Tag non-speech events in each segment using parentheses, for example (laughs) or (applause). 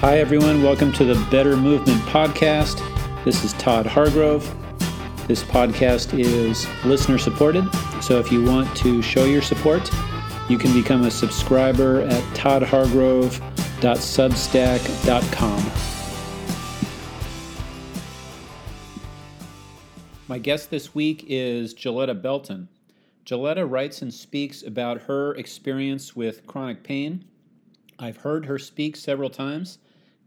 Hi, everyone. Welcome to the Better Movement Podcast. This is Todd Hargrove. This podcast is listener supported. So if you want to show your support, you can become a subscriber at toddhargrove.substack.com. My guest this week is Joletta Belton. Joletta writes and speaks about her experience with chronic pain. I've heard her speak several times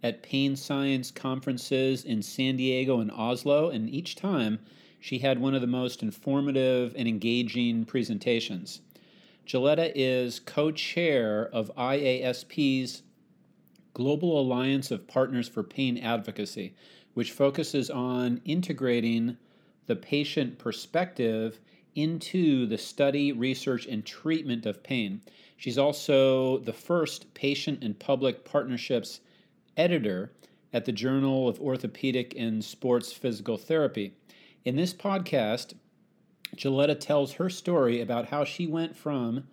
at pain science conferences in San Diego and Oslo, and each time she had one of the most informative and engaging presentations. Joletta is co chair of IASP's Global Alliance of Partners for Pain Advocacy, which focuses on integrating the patient perspective into the study, research, and treatment of pain. She's also the first patient and public partnerships editor at the Journal of Orthopedic and Sports Physical Therapy. In this podcast, Joletta tells her story about how she went from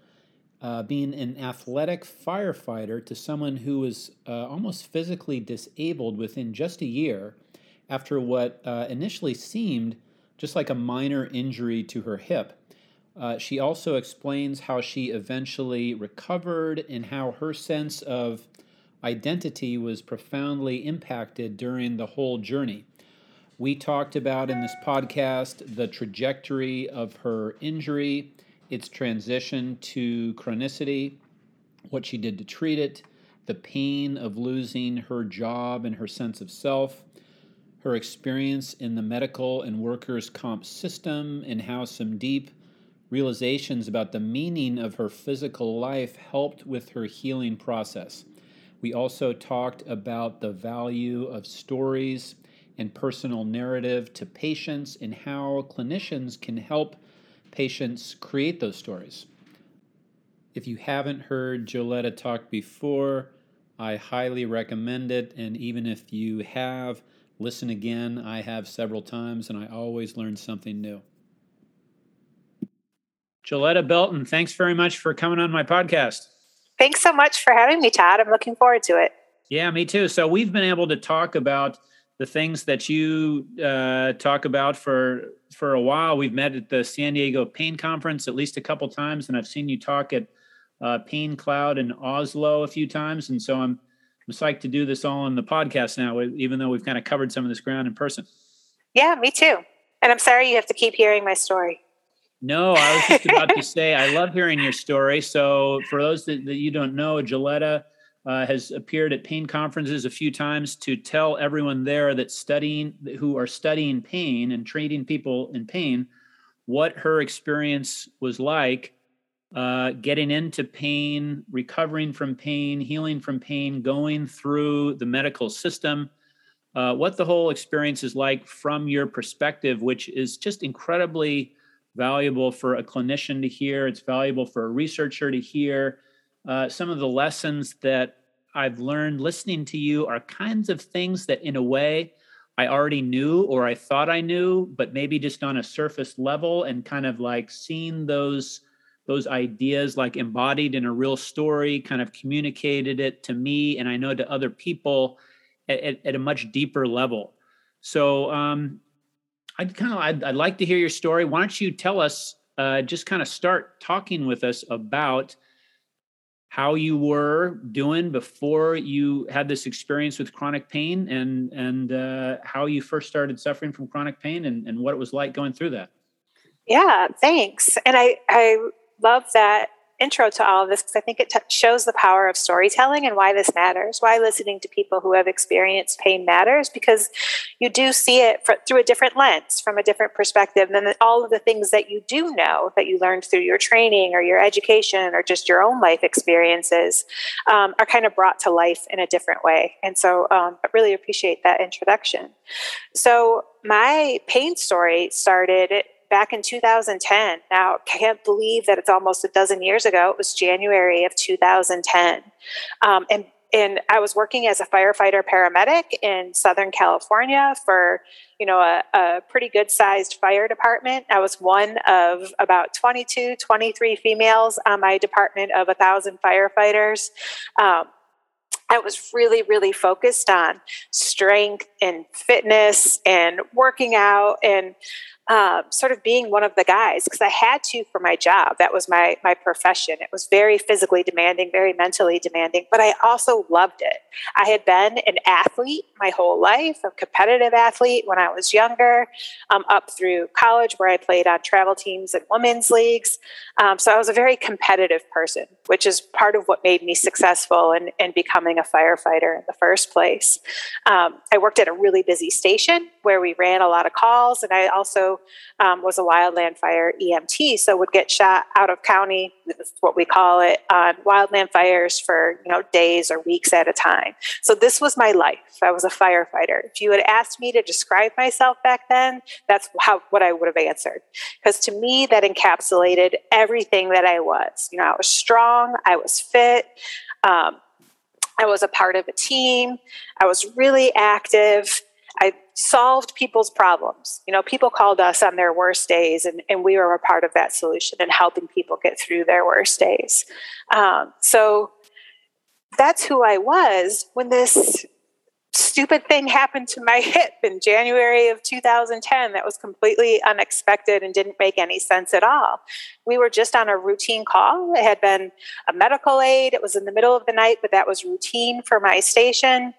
uh, being an athletic firefighter to someone who was uh, almost physically disabled within just a year after what uh, initially seemed just like a minor injury to her hip. Uh, she also explains how she eventually recovered and how her sense of identity was profoundly impacted during the whole journey. We talked about in this podcast the trajectory of her injury, its transition to chronicity, what she did to treat it, the pain of losing her job and her sense of self, her experience in the medical and workers' comp system, and how some deep realizations about the meaning of her physical life helped with her healing process. We also talked about the value of stories and personal narrative to patients and how clinicians can help patients create those stories. If you haven't heard Joletta talk before, I highly recommend it. And even if you have, listen again. I have several times and I always learn something new. Joletta Belton, thanks very much for coming on my podcast. Thanks so much for having me, Todd. I'm looking forward to it. Yeah, me too. So we've been able to talk about the things that you uh, talk about for for a while. We've met at the San Diego Pain Conference at least a couple times, and I've seen you talk at uh, Pain Cloud in Oslo a few times. And so I'm I'm psyched to do this all on the podcast now, even though we've kind of covered some of this ground in person. Yeah, me too. And I'm sorry you have to keep hearing my story. No, I was just about to say I love hearing your story. So, for those that, that you don't know, Joletta uh, has appeared at pain conferences a few times to tell everyone there that studying who are studying pain and treating people in pain what her experience was like uh, getting into pain, recovering from pain, healing from pain, going through the medical system. Uh, what the whole experience is like from your perspective, which is just incredibly valuable for a clinician to hear. It's valuable for a researcher to hear. Uh, some of the lessons that I've learned listening to you are kinds of things that, in a way, I already knew or I thought I knew, but maybe just on a surface level and kind of like seeing those those ideas like embodied in a real story, kind of communicated it to me and I know to other people at, at, at a much deeper level. So um, I'd kind of I'd, I'd, like to hear your story. Why don't you tell us? Uh, just kind of start talking with us about how you were doing before you had this experience with chronic pain, and and uh, how you first started suffering from chronic pain, and, and what it was like going through that. Yeah, thanks. And I I love that intro to all of this because I think it t- shows the power of storytelling and why this matters, why listening to people who have experienced pain matters, because you do see it for, through a different lens, from a different perspective than all of the things that you do know that you learned through your training or your education or just your own life experiences um, are kind of brought to life in a different way. And so um, I really appreciate that introduction. So my pain story started back in 2010. Now, I can't believe that it's almost a dozen years ago. It was January of 2010. Um, and and I was working as a firefighter paramedic in Southern California for, you know, a, a, pretty good sized fire department. I was one of about 22, 23 females on my department of a thousand firefighters. Um, I was really, really focused on strength and fitness and working out and um, sort of being one of the guys because I had to for my job. That was my my profession. It was very physically demanding, very mentally demanding, but I also loved it. I had been an athlete my whole life, a competitive athlete when I was younger, um, up through college where I played on travel teams and women's leagues. Um, so I was a very competitive person, which is part of what made me successful in, in becoming a firefighter in the first place. Um, I worked at a really busy station where we ran a lot of calls, and I also um, was a wildland fire EMT, so would get shot out of county, what we call it, on wildland fires for you know days or weeks at a time. So this was my life. I was a firefighter. If you had asked me to describe myself back then, that's how what I would have answered. Because to me, that encapsulated everything that I was. You know, I was strong, I was fit. Um, I was a part of a team. I was really active. I solved people's problems. You know, people called us on their worst days, and, and we were a part of that solution and helping people get through their worst days. Um, so that's who I was when this stupid thing happened to my (laughs) hip in January of 2010 that was completely unexpected and didn't make any sense at all. We were just on a routine call. It had been a medical aid. It was in the middle of the night, but that was routine for my station.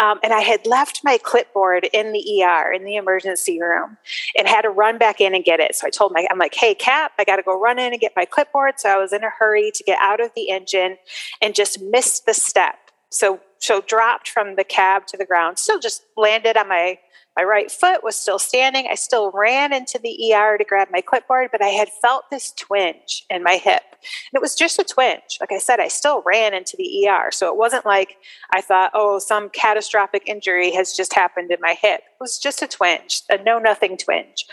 Um, and I had left my clipboard in the ER, in the emergency room, and had to run back in and get it. So I told my, I'm like, hey, Cap, I got to go run in and get my clipboard. So I was in a hurry to get out of the engine and just missed the step. So, so dropped from the cab to the ground, still just landed on my my right foot was still standing. I still ran into the ER to grab my clipboard, but I had felt this twinge in my hip. And it was just a twinge. Like I said, I still ran into the ER. So it wasn't like I thought, oh, some catastrophic injury has just happened in my hip. It was just a twinge, a know nothing twinge.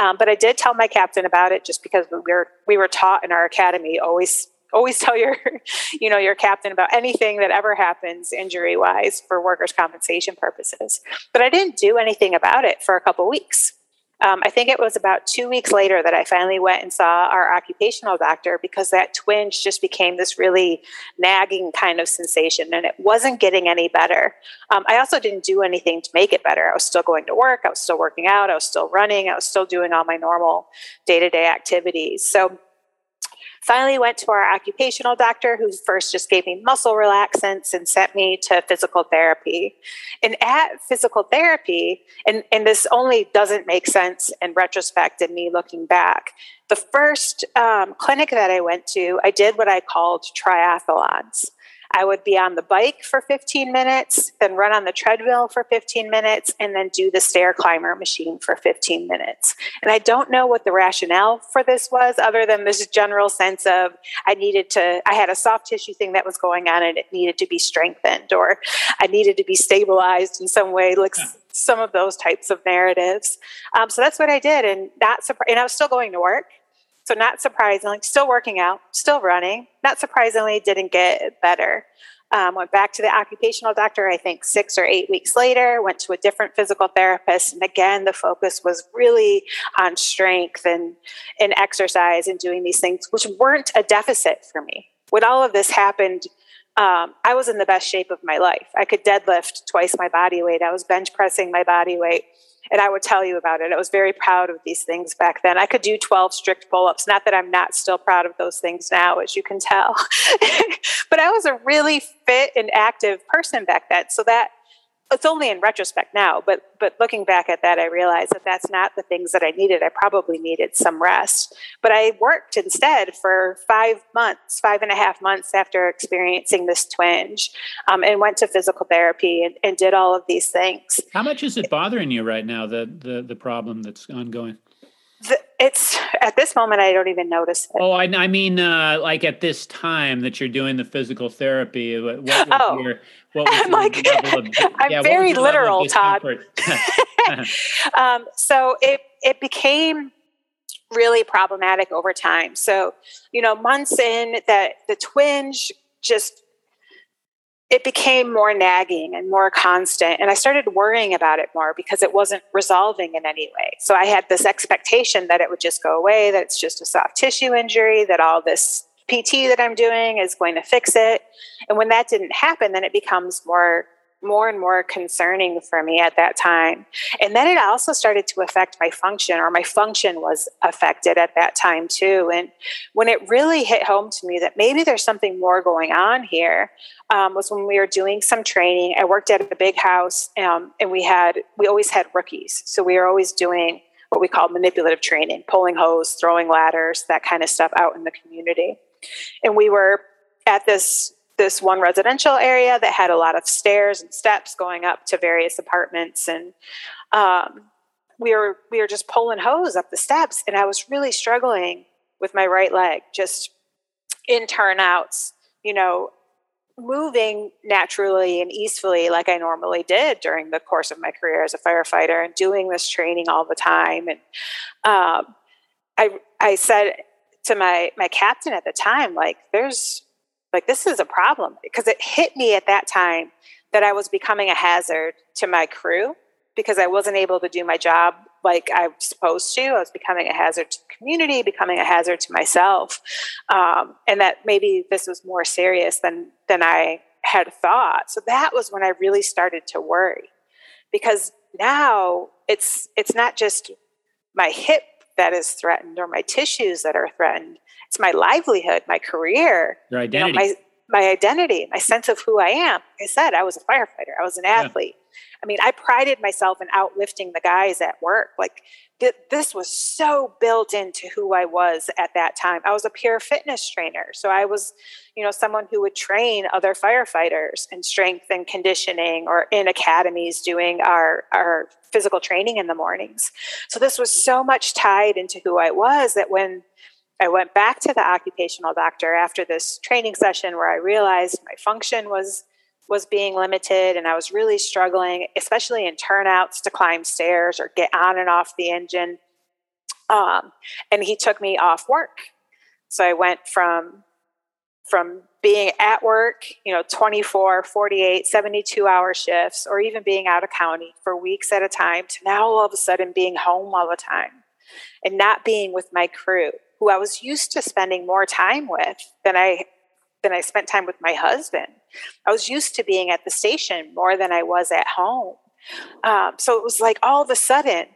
Um, but I did tell my captain about it just because we were, we were taught in our academy always always (laughs) tell your you know your captain about anything that ever happens injury wise for workers compensation purposes. But i didn't do anything about it for a couple weeks. Um, i think it was about two weeks later that i finally went and saw our occupational doctor because that twinge just became this really nagging kind of sensation and it wasn't getting any better. Um, i also didn't do anything to make it better. I was still going to work. I was still working out. I was still running. I was still doing all my normal day-to-day activities. So Finally, went to our occupational doctor, who first just gave me muscle relaxants and sent me to physical therapy. And at physical therapy, and, and this only doesn't make sense in retrospect and me looking back, the first um, clinic that I went to, I did what I called triathlons. I would be on the bike for 15 minutes, then run on the treadmill for 15 minutes, and then do the stair climber machine for 15 minutes. And I don't know what the rationale for this was, other than this general sense of I needed to, I had a soft tissue thing that was going on and it needed to be strengthened, or I needed to be stabilized in some way, like yeah. some of those types of narratives. Um, so that's what I did, and not surprised. And I was still going to work. So, not surprisingly, still working out, still running. Not surprisingly, didn't get better. Um, went back to the occupational doctor, I think six or eight weeks later, went to a different physical therapist. And again, the focus was really on strength and, and exercise and doing these things, which weren't a deficit for me. When all of this happened, um, I was in the best shape of my life. I could deadlift twice my body weight. I was bench pressing my body weight and I would tell you about it. I was very proud of these things back then. I could do 12 strict pull ups. Not that I'm not still proud of those things now, as you can tell, (laughs) but I was a really fit and active person back then. So that it's only in retrospect now, but but looking back at that, I realized that that's not the things that I needed. I probably needed some rest, but I worked instead for five months, five and a half months after experiencing this twinge, um, and went to physical therapy and, and did all of these things. How much is it bothering you right now? The the the problem that's ongoing it's at this moment I don't even notice it. Oh, I, I mean, uh, like at this time that you're doing the physical therapy. What was oh, your, what was (laughs) I'm like, of, (laughs) I'm yeah, very literal, Todd. (laughs) um, so it it became really problematic over time. So you know, months in, that the twinge just it became more nagging and more constant. And I started worrying about it more because it wasn't resolving in any way. So I had this expectation that it would just go away, that it's just a soft tissue injury, that all this PT that I'm doing is going to fix it. And when that didn't happen, then it becomes more more and more concerning for me at that time. And then it also started to affect my function, or my function was affected at that time too. And when it really hit home to me that maybe there's something more going on here, um, was when we were doing some training. I worked at a big house, um, and we had we always had rookies, so we were always doing what we call manipulative training, pulling hose, throwing ladders, that kind of stuff out in the community. And we were at this this one residential area that had a lot of stairs and steps going up to various apartments. And um, we were we were just pulling hose up the steps and i was really struggling with my right leg just in turnouts you know moving naturally and easily like i normally did during the course of my career as a firefighter and doing this training all the time. And um, i i said to my my captain at the time like there's like this is a problem because it hit me at that time that I was becoming a hazard to my crew because I wasn't able to do my job like I was supposed to. I was becoming a hazard to the community, becoming a hazard to myself, um, and that maybe this was more serious than than I had thought. So that was when I really started to worry because now it's it's not just my hip that is threatened or my tissues that are threatened it's my livelihood, my career, your identity, you know, my, my identity, my sense of who I am. Like I said, I was a firefighter. I was an athlete. Yeah. I mean, I prided myself in outlifting the guys at work. Like th- this was so built into who I was at that time. I was a peer fitness trainer. So I was, you know, someone who would train other firefighters in strength and conditioning or in academies doing our, our physical training in the mornings. So this was so much tied into who I was that when I went back to the occupational doctor after this training session where I realized my function was was being limited and I was really struggling, especially in turnouts to climb stairs or get on and off the engine. Um, and he took me off work. So I went from from being at work, you know, 24, 48, 72 hour shifts, or even being out of county for weeks at a time to now all of a sudden being home all the time and not being with my crew who I was used to spending more time with than I than I spent time with my husband. I was used to being at the station more than I was at home. Um, so it was like all of a sudden,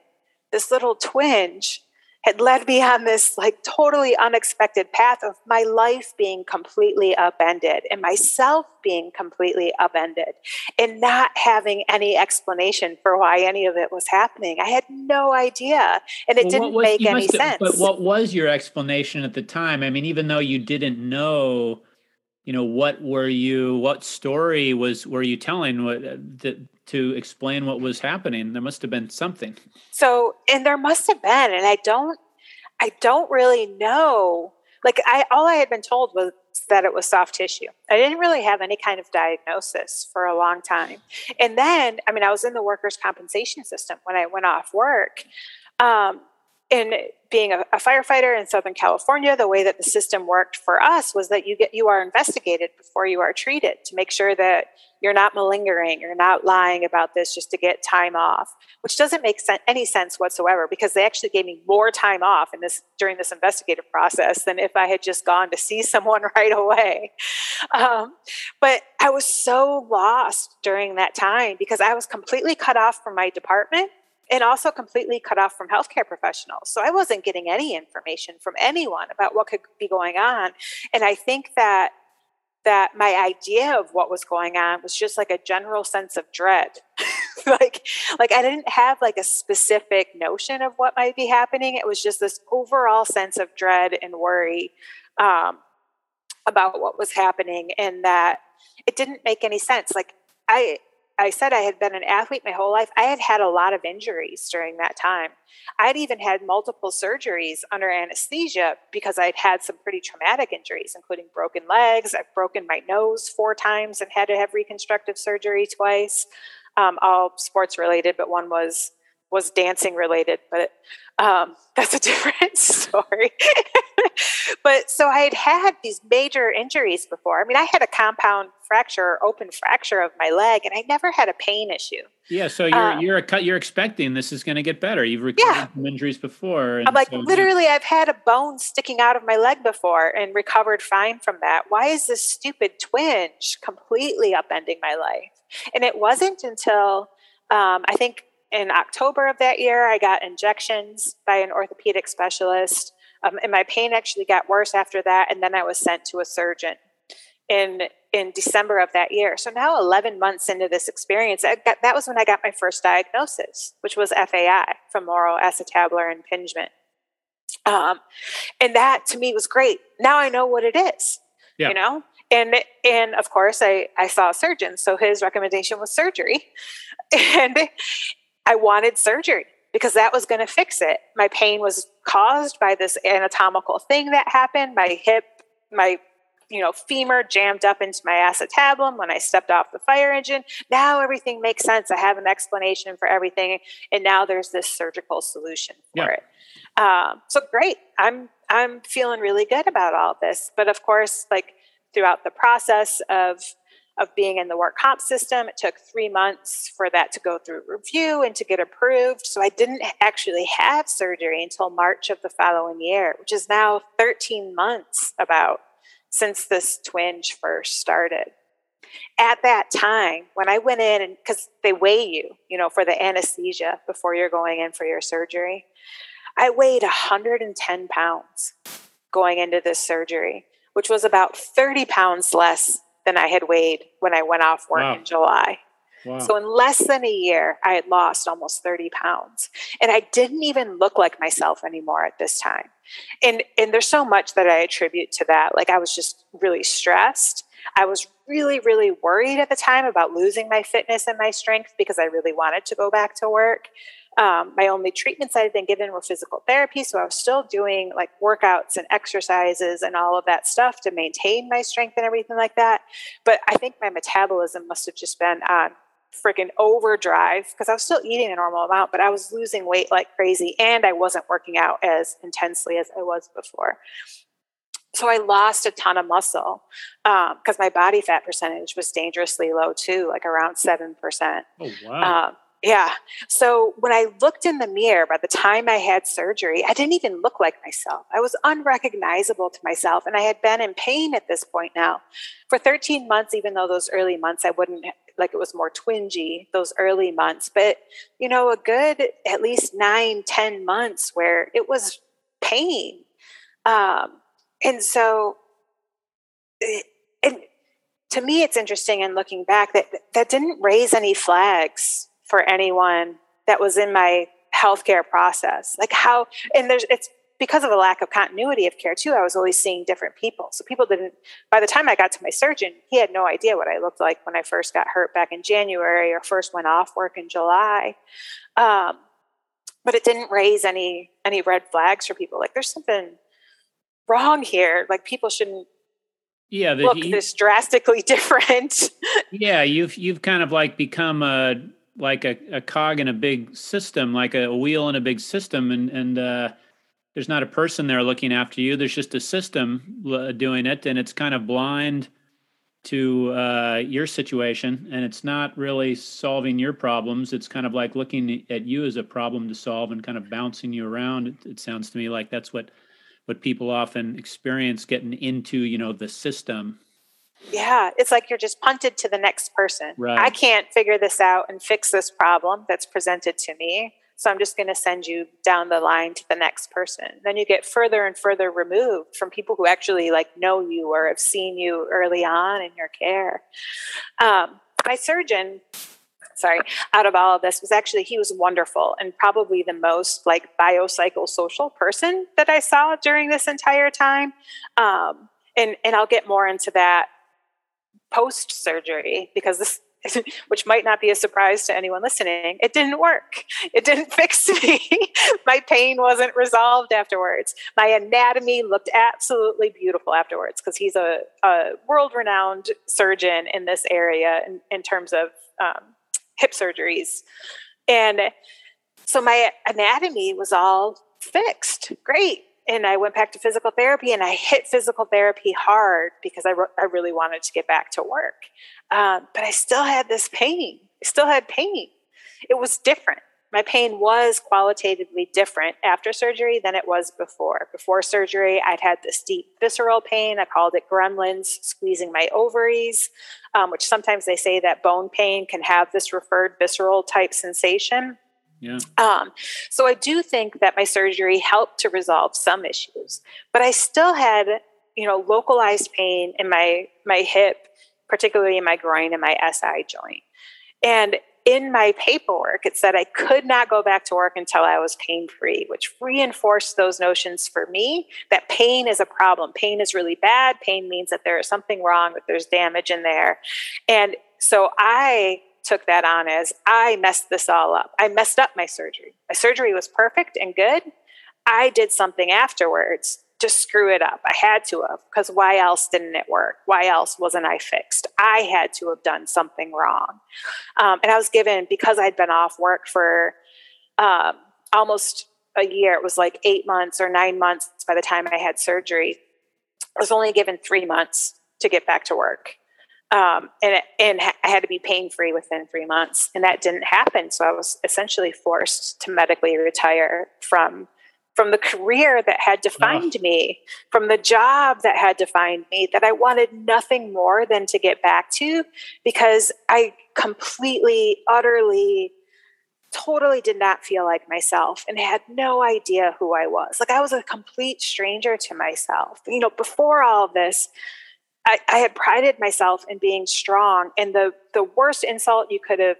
this little twinge had led me on this like totally unexpected path of my life being completely upended and myself being completely upended and not having any explanation for why any of it was happening. I had no idea and it well, didn't was, make any sense. But what was your explanation at the time? I mean, even though you didn't know you know what were you what story was were you telling what uh, that to explain what was happening there must have been something. So and there must have been and i don't i don't really know. Like i all i had been told was that it was soft tissue. I didn't really have any kind of diagnosis for a long time. And then i mean i was in the workers compensation system when i went off work. Um, and being a, a, firefighter in Southern California, the way that the system worked for us was that you get you are investigated before you are treated to make sure that you're not malingering, you're not lying about this just to get time off, which doesn't make sen- any sense whatsoever because they actually gave me more time off in this during this investigative process than if I had just gone to see (laughs) someone right away. Um, but I was so lost during that time because I was completely cut off from my department and also completely cut off from healthcare professionals. So I wasn't getting any information from anyone about what could be going on. And I think that that my idea of what was going on was just like a general sense of dread. (laughs) like like I didn't have like a specific notion of what might be happening. It was just this overall sense of dread and worry um, about what was happening and that it didn't make any sense. Like I I said I had been an athlete my whole life. I had had a lot of injuries during that time. I'd even had multiple surgeries under anesthesia because I'd had some pretty traumatic injuries, including broken legs. I've broken my nose four times and had to have reconstructive surgery twice, um, all sports related, but one was was dancing related, but um, (laughs) that's a different (laughs) story. but so I had had these major injuries before. I mean, I had a compound fracture, open fracture of my leg, and I never had a pain issue. Yeah, so you're um, you're a, you're expecting this is going to get better. You've recovered yeah. from injuries before. I'm like, so, literally, I've had a bone sticking out of my leg before and recovered fine from that. Why is this stupid twinge completely upending my life? And it wasn't until um, I think in October of that year, I got injections by an orthopedic specialist. Um, and my pain actually got worse after that. And then I was sent to a surgeon in in December of that year. So now, 11 months into this experience, got, that was when I got my first diagnosis, which was FAI, femoral acetabular impingement. Um, and that to me was great. Now I know what it is. Yeah. You know, and and of course I I saw a surgeon, so his recommendation was surgery, (laughs) and I wanted surgery because that was going to fix it. My pain was caused by this anatomical thing that happened. My hip, my you know, femur jammed up into my acetabulum when I stepped off the fire engine. Now everything makes sense. I have an explanation for everything, and now there's this surgical solution for yeah. it. Um, so great. I'm I'm feeling really good about all this. But of course, like throughout the process of of being in the work comp system. It took three months for that to go through review and to get approved. So I didn't actually have surgery until March of the following year, which is now 13 months about since this twinge first started. At that time, when I went in, because they weigh you, you know, for the anesthesia before you're going in for your surgery, I weighed 110 pounds going into this surgery, which was about 30 pounds less than I had weighed when I went off work wow. in July. Wow. So in less than a year, I had lost almost 30 pounds. And I didn't even look like myself anymore at this time. And and there's so much that I attribute to that. Like I was just really stressed. I was really, really worried at the time about losing my fitness and my strength because I really wanted to go back to work. Um, my only treatments I had been given were physical therapy. So I was still doing like workouts and exercises and all of that stuff to maintain my strength and everything like that. But I think my metabolism must have just been on freaking overdrive because I was still eating a normal amount, but I was losing weight like crazy and I wasn't working out as intensely as I was before. So I lost a ton of muscle because um, my body fat percentage was dangerously low too, like around 7%. Oh, wow. Um, yeah. So when I looked in the mirror by the time I had surgery, I didn't even look like myself. I was unrecognizable to myself. And I had been in pain at this point now for 13 months, even though those early months I wouldn't like it was more twingy, those early months. But, you know, a good at least nine, ten months where it was pain. Um, and so, it, and to me, it's interesting in looking back that that didn't raise any flags for anyone that was in my healthcare process. Like how, and there's, it's because of a lack of continuity of care too. I was always seeing different people. So people didn't, by the time I got to my surgeon, he had no idea what I looked like when I first got hurt back in January or first went off work in July. Um, but it didn't raise any, any red flags for people. Like there's something wrong here. Like people shouldn't yeah the, look you, this drastically (laughs) different. yeah. You've, you've kind of like become a, like a, a cog in a big system, like a, wheel in a big system, and and uh, there's not a person there looking after you. There's just a system doing it, and it's kind of blind to uh, your situation, and it's not really solving your problems. It's kind of like looking at you as a problem to solve and kind of bouncing you around. It, it sounds to me like that's what what people often experience getting into, you know, the system yeah, it's like you're just punted to the next person. Right. I can't figure this out and fix this problem that's presented to me. So I'm just going to send you down the line to the next person. Then you get further and further removed from people who actually like know you or have seen you early on in your care. Um, my surgeon, sorry, out of all of this was actually he was wonderful and probably the most like biopsychosocial person that I saw during this entire time. Um, and and I'll get more into that post surgery because this (laughs) which might not be a surprise to anyone listening, it didn't work. It didn't (laughs) fix me. My pain wasn't resolved afterwards. My anatomy looked absolutely beautiful afterwards because he's a, a world renowned surgeon in this area in, in terms of um, hip surgeries. And so my anatomy was all fixed. Great. And I went back to physical therapy and I hit physical therapy hard because I, re- I really wanted to get back to work. Um, but I still had this pain. I still had pain. It was different. My pain was qualitatively different after surgery than it was before. Before surgery, I'd had this deep visceral pain. I called it gremlins squeezing my ovaries, um, which sometimes they say that bone pain can have this referred visceral type sensation. Yeah. Um, so I do think that my surgery helped to resolve some issues, but I still had, you know, localized pain in my my hip, particularly in my groin and my SI joint. And in my paperwork, it said I could not go back to work until I was pain free, which reinforced those notions for me that pain is a problem. Pain is really bad. Pain means that there is something wrong, that there's damage in there. And so I took that on as I messed this all up. I messed up my surgery. My surgery was perfect and good. I did something afterwards to screw it up. I had to have, because why else didn't it work? Why else wasn't I fixed? I had to have done something wrong. Um, and I was given, because I'd been off work for um, almost a year, it was like eight months or nine months by the time I had surgery. I was only given three months to get back to work um, and and I had to be pain free within three months, and that didn't happen. So I was essentially forced to medically retire from from the career that had defined me, from the job that had defined me, that I wanted nothing more than to get back to, because I completely, utterly, totally did not feel like myself and had no idea who I was. Like I was a complete stranger to myself. You know, before all of this I, I had prided myself in being strong, and the the worst insult you could have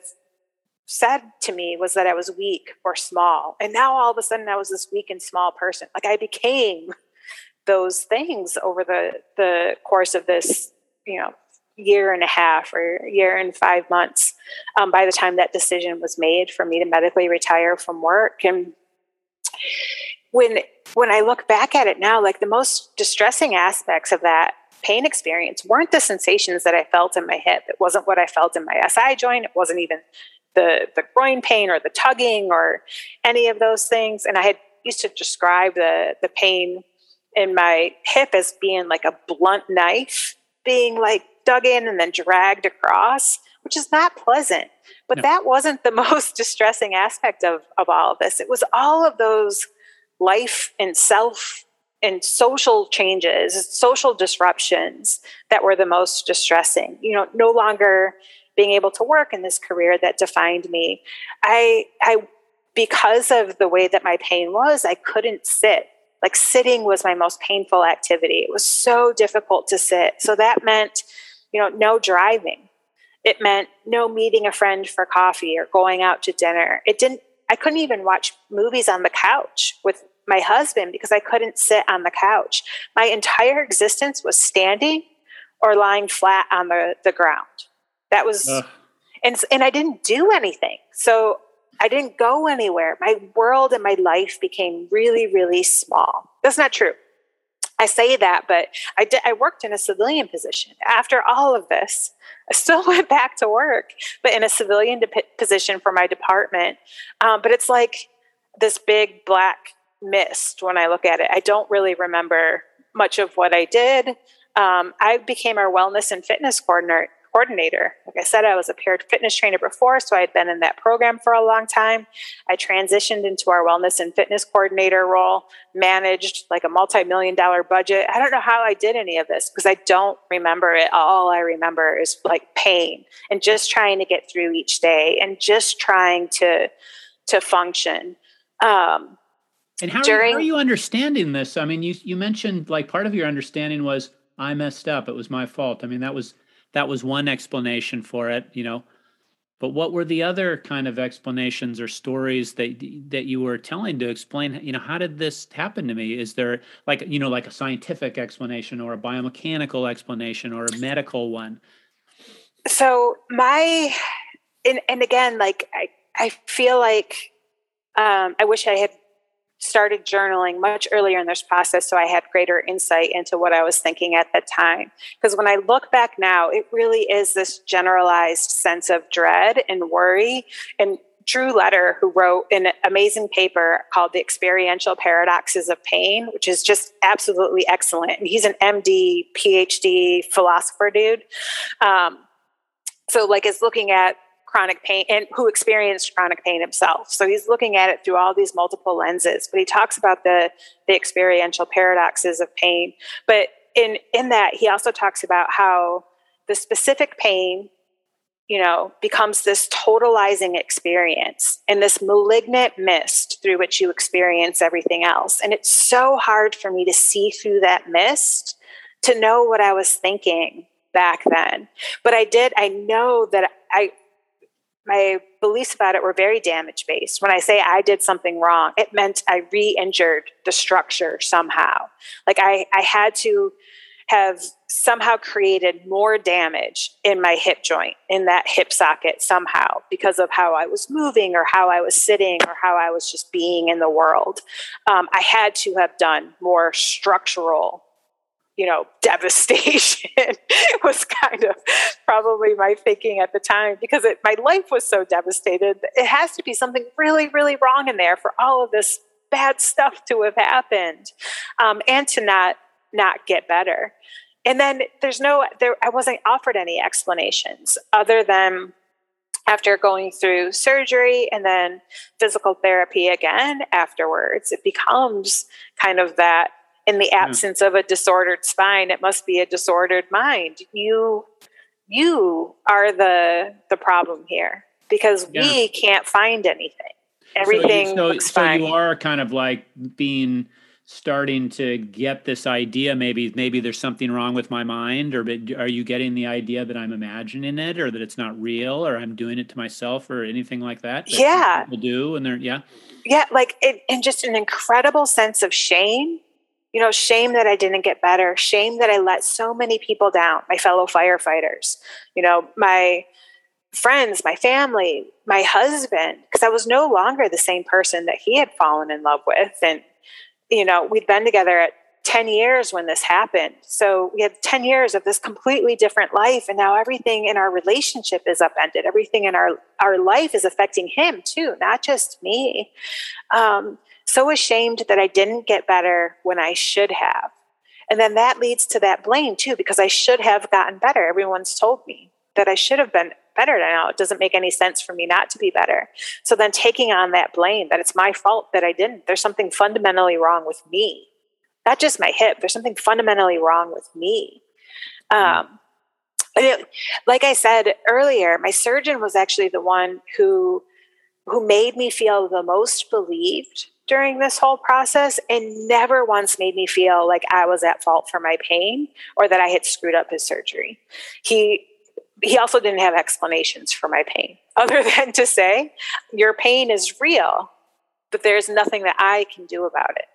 said to me was that I was weak or small. And now all of a sudden I was this weak and small person. Like I became (laughs) those things over the the course of this, you know, year and a half or year and five months um, by the time that decision was made for me to medically retire from work and when when i look back at it now like the most distressing aspects of that pain experience weren't the sensations that I felt in my hip. It wasn't what I felt in my SI joint. It wasn't even the the groin pain or the tugging or any of those things. And I had used to describe the the pain in my hip as being like a blunt knife being like dug in and then dragged across, which is not pleasant. But no. that wasn't the (laughs) most distressing aspect of, of all of this. It was all of those life and self and social changes, social disruptions that were the most distressing. You know, no longer being able to work in this career that defined me. I, I, because of the way that my pain was, I couldn't sit. Like sitting was my most painful activity. It was so difficult to sit. So that meant, you know, no driving. It meant no meeting a friend for coffee or going out to dinner. It didn't I couldn't even watch movies on the couch with my husband because I couldn't sit on the couch. My entire existence was standing or lying flat on the, the ground. That was, and, and I didn't do anything. So I didn't go anywhere. My world and my life became really, really small. That's not true. I say that, but I did, I worked in a civilian position. After all of this, I still (laughs) went back to work, but in a civilian de- position for my department. Um, but it's like this big black mist when I look at it. I don't really remember much of what I did. Um, I became our wellness and fitness coordinator. Like I said, I was a peer fitness trainer before, so I had been in that program for a long time. I transitioned into our wellness and fitness coordinator role, managed like a multi million dollar budget. I don't know how I did any of this because I don't remember it. All I remember is like pain and just trying to get through each day and just trying to to function. Um, and how, during, are you, how are you understanding this? I mean, you you mentioned like part of your understanding was I messed up. It was my fault. I mean, that was that was one explanation for it, you know. But what were the other kind of explanations or stories that that you were telling to explain, you know, how did this happen to me? Is there like, you know, like a scientific explanation or a biomechanical explanation or a medical one? So my and and again, like I I feel like um, I wish I had started journaling much earlier in this process so I had greater insight into what I was thinking at the time. Because when I look back now, it really is this generalized sense of dread and worry and Drew Leder, who wrote an amazing paper called The Experiential Paradoxes of Pain, which is just absolutely excellent. And he's an MD, PhD philosopher dude. Um, so, like, is looking at chronic pain and who experienced chronic pain himself. So he's looking at it through all these multiple lenses. But he talks about the the experiential paradoxes of pain. But in in that, he also talks about how the specific pain you know, becomes this totalizing experience and this malignant mist through which you experience everything else. And it's so hard for me to see through that mist to know what I was thinking back then. But I did, I know that I, my beliefs about it were very damage based. When I say I did something wrong, it meant I re injured the structure somehow. Like I, I had to have somehow created more damage in my hip joint, in that hip socket somehow, because of how I was moving or how I was sitting or how I was just being in the world. Um, I had to have done more structural you know, (laughs) devastation was kind of probably my thinking at the time because it, my life was so devastated. It has to be something really, really wrong in there for all of this bad stuff to have happened um, and to not not get better. And then there's no there I wasn't offered any explanations other than after going through surgery and then physical therapy again afterwards, it becomes kind of that in the hmm. absence yeah. of a disordered spine, it must be a disordered mind. You you are the the problem here because yeah. we can't find anything. Everything so, you, so, so you are kind of like being starting to get this idea maybe maybe there's something wrong with my mind or are you getting the idea that i'm imagining it or that it's not real or i'm doing it to myself or anything like that, that yeah people do and they're yeah yeah like it, and just an incredible sense of shame you know shame that i didn't get better shame that i let so many people down my fellow firefighters you know my friends my family my husband because i was no longer the same person that he had fallen in love with and you know, we'd been together at 10 years when this happened. So we had 10 years of this completely different life. And now everything in our relationship is upended. Everything in our, our life is affecting him too, not just me. Um, so ashamed that I didn't get better when I should have. And then that leads to that blame too, because I should have gotten better. Everyone's told me that I should have been better now. It doesn't make any sense for me not to be better. So then taking on that blame that it's my fault that I didn't, there's something fundamentally wrong with me. Not just my hip, there's something fundamentally wrong with me. Um, it, like I said earlier, my surgeon was actually the one who who made me feel the most believed during this whole process and never once made me feel like I was at fault for my pain or that I had screwed up his surgery. He he also didn't have explanations for my pain (laughs) other than to say, Your pain is real, but there's nothing that I can do about it.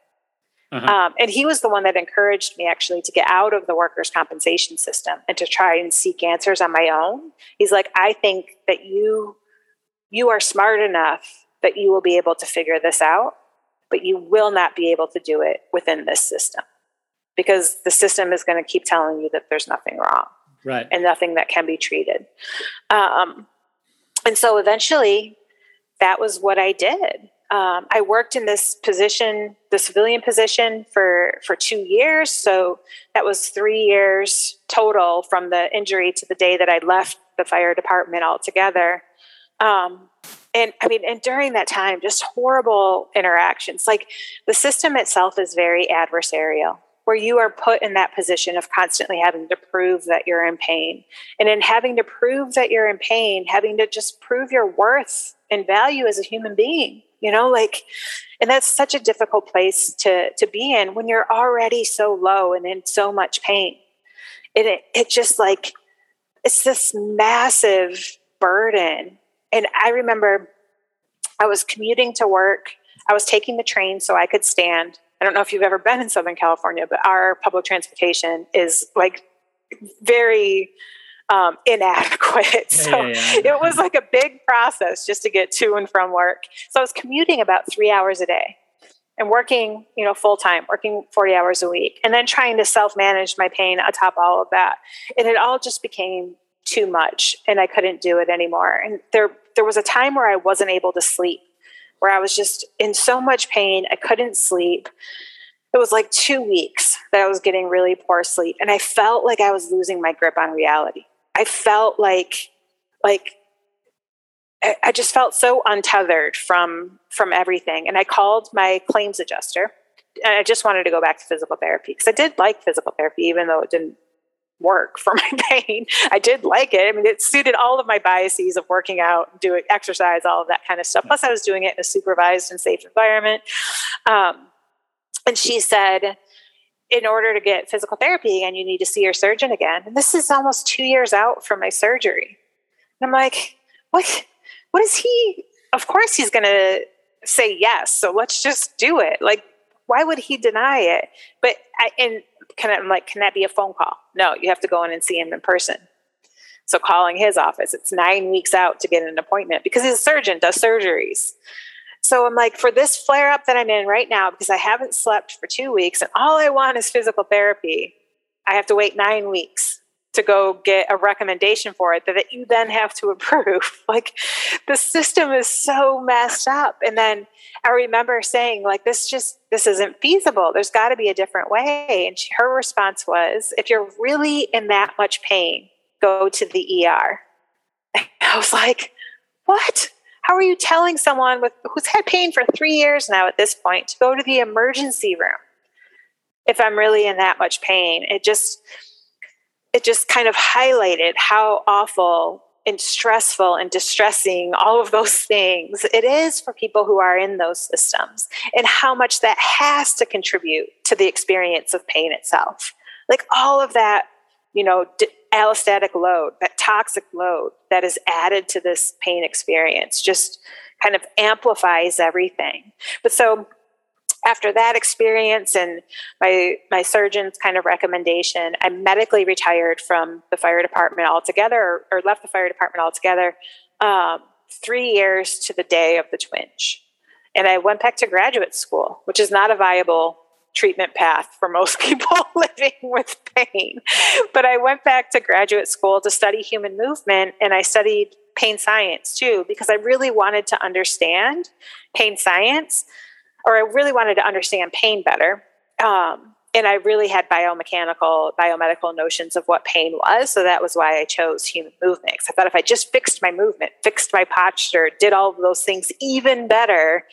Uh-huh. Um, and he was the one that encouraged me actually to get out of the workers' compensation system and to try and seek answers on my own. He's like, I think that you you are smart enough that you will be able to figure this out, but you will not be able to do it within this system because the system is going to keep telling you that there's nothing wrong right. and nothing that can be treated. Um, and so eventually, that was what I did. Um, I worked in this position, the civilian position, for for two years. So that was three years total from the injury to the day that I left the fire department altogether. Um, and I mean, and during that time, just horrible interactions. Like the system itself is very adversarial where you are put in that position of constantly having to prove that you're in pain. And in having to prove that you're in pain, having to just prove your worth and value as a human being, you know, like, and that's such a difficult place to, to be in when you're already so low and in so much pain. And it, it just like, it's this massive burden. And I remember I was commuting to work. I was taking the train so I could stand. I don't know if you've ever been in Southern California, but our public transportation is like very um, inadequate. (laughs) So yeah, yeah, yeah. it was like a big process just to get to and from work. So I was commuting about three hours a day and working, you know, full time, working 40 hours a week, and then trying to self manage my pain atop all of that. And it all just became too much and I couldn't do it anymore. And there there was a time where I wasn't able to sleep, where I was just in so much pain, I couldn't sleep. It was like 2 weeks that I was getting really poor sleep and I felt like I was losing my grip on reality. I felt like like I just felt so untethered from from everything and I called my claims adjuster and I just wanted to go back to physical therapy because I did like physical therapy even though it didn't work for my (laughs) pain. I did like it. I mean, it suited all of my biases of working out, doing exercise, all of that kind of stuff. Plus, I was doing it in a supervised and safe environment. Um, and she said, in order to get physical therapy again, you need to see your surgeon again. And this is almost two years out from my surgery. And I'm like, what? What is he? Of course, he's going to say yes. So let's just do it. Like, why would he deny it? But I, and can I, I'm like, can that be a phone call? No, you have to go in and see him in person. So calling his office, it's nine weeks out to get an appointment because he's a surgeon, does surgeries. So I'm like, for this flare up that I'm in right now, because I haven't slept for two weeks and all I want is physical therapy, I have to wait nine weeks to go get a recommendation for it that you then have to (laughs) approve. like the system is so messed up. And then I remember saying, like, this just this isn't feasible. There's got to be a different way. And she, her response was, if you're really in that much pain, go to the ER. (laughs) I was like, what? How are you telling someone with who's had pain for three years now at this point to go to the emergency room if I'm really in that much pain? It just it just kind of highlighted how awful and stressful and distressing all of those things it is for people who are in those systems and how much that has to contribute to the experience of pain itself. Like all of that you know d- allostatic load that toxic load that is added to this pain experience just kind of amplifies everything. But so after that experience and my my surgeon's kind of recommendation, I medically retired from the fire department altogether, or, or left the fire department altogether. Um, three years to the day of the twinge, and I went back to graduate school, which is not a viable treatment path for most (laughs) people (laughs) living with pain. But I went back to graduate school to study human movement, and I studied pain science too because I really wanted to understand pain science or I really wanted to understand pain better. Um, and I really had biomechanical, biomedical notions of what pain was. So that was why I chose human movement. Because I thought if I just fixed my movement, fixed my posture, did all of those things even better,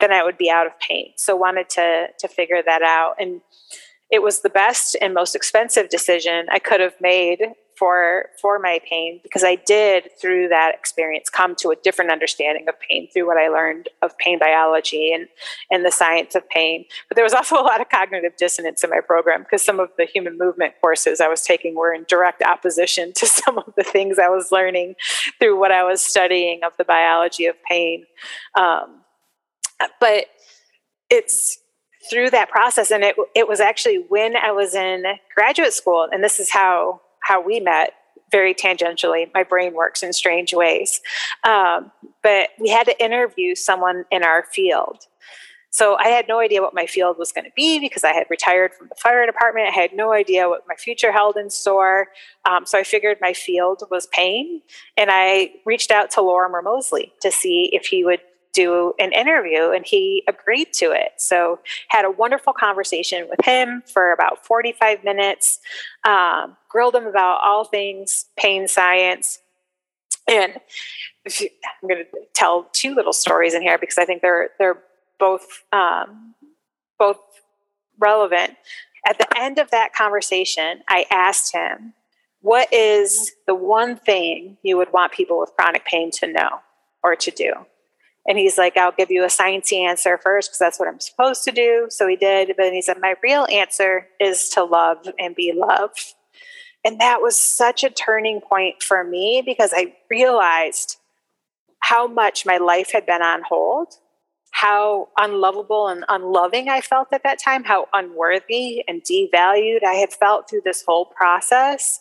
then I would be out of pain. So wanted to to figure that out. And it was the best and most expensive decision I could have made for for my pain because I did through that experience come to a different understanding of pain through what I learned of pain biology and and the science of pain. But there was also a lot of cognitive dissonance in my program because some of the human movement courses I was taking were in direct opposition to (laughs) some of the things I was learning through what I was studying of the biology of pain. Um, but it's through that process and it, it was actually when i was in graduate school and this is how how we met very tangentially. My brain works in strange ways. Um, but we had to interview someone in our field. So I had no idea what my field was going to be because I had retired from the fire department. I had no idea what my future held in store. Um, so I figured my field was pain. And I reached out to Lorimer Moseley to see if he would do an interview and he agreed to it. So had a wonderful conversation with him for about 45 minutes um, grilled him about all things pain science. And i'm going to tell two little stories in here because i think they're they're both um, both relevant. At the end of that conversation i asked him what is the one thing you would want people with chronic pain to know or to do and he's like, I'll give you a sciencey answer first because that's what I'm supposed to do. So he did. But he said, My real answer is to love and be loved. And that was such a turning point for me because I realized how much my life had been on hold, how unlovable and unloving I felt at that time, how unworthy and devalued I had felt through this whole process.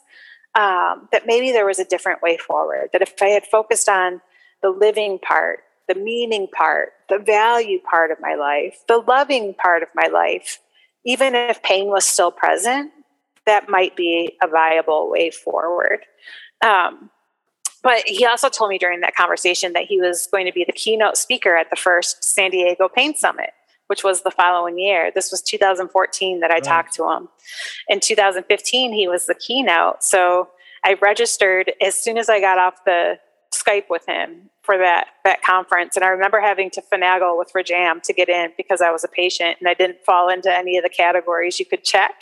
Um, that maybe there was a different way forward. That if I had focused on the living part the meaning part, the value part of my life, the loving part of my life, even if pain was still present, that might be a viable way forward. Um, but he also told me during that conversation that he was going to be the keynote speaker at the first San Diego Pain Summit, which was the following year. This was 2014 that I right. talked to him. In 2015, he was the keynote. So I registered as soon as I got off the Skype with him for that that conference. And I remember having to finagle with Rajam to get in because I was a patient and I didn't fall into any of the categories you could check.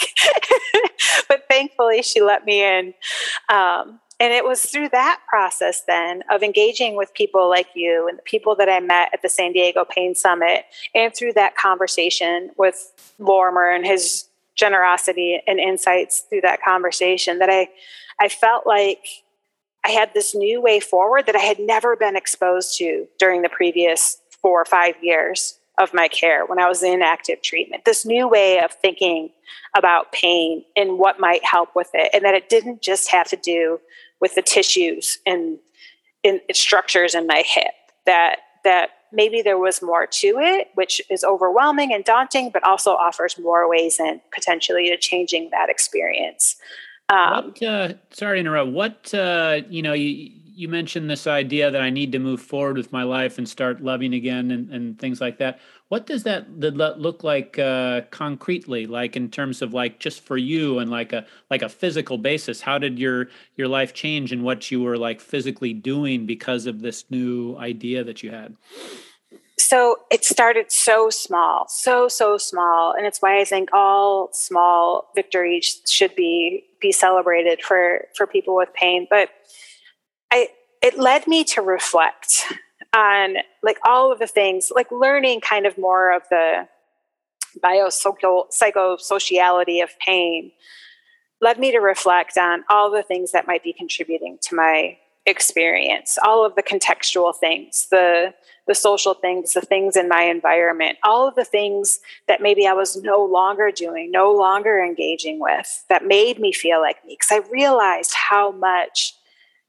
(laughs) but thankfully, she let me in. Um, and it was through that process then of engaging with people like you and the people that I met at the San Diego Pain Summit, and through that conversation with Lorimer and his generosity and insights through that conversation that I I felt like I had this new way forward that I had never been exposed to during the previous four or five years of my care when I was in active treatment. This new way of thinking about pain and what might help with it, and that it didn't just have to do with the tissues and in structures in my hip that that maybe there was more to it which is overwhelming and daunting but also offers more ways in potentially to changing that experience um, what, uh, sorry to interrupt. What uh, you know you you mentioned this idea that i need to move forward with my life and start loving again and, and things like that. What does that look like uh, concretely? Like in terms of like just for you and like a like a physical basis how did your your life change and what you were like physically doing because of this new idea that you had so it started so small so so small. And it's why i think all small victories should be be celebrated for for people with pain. But i it led me to reflect on like all of the things, like learning kind of more of the biosocial psychosociality of pain led me to reflect on all the things that might be contributing to my experience all of the contextual things the the social things the things in my environment all of the things that maybe i was no longer doing no longer engaging with that made me feel like me because i realized how much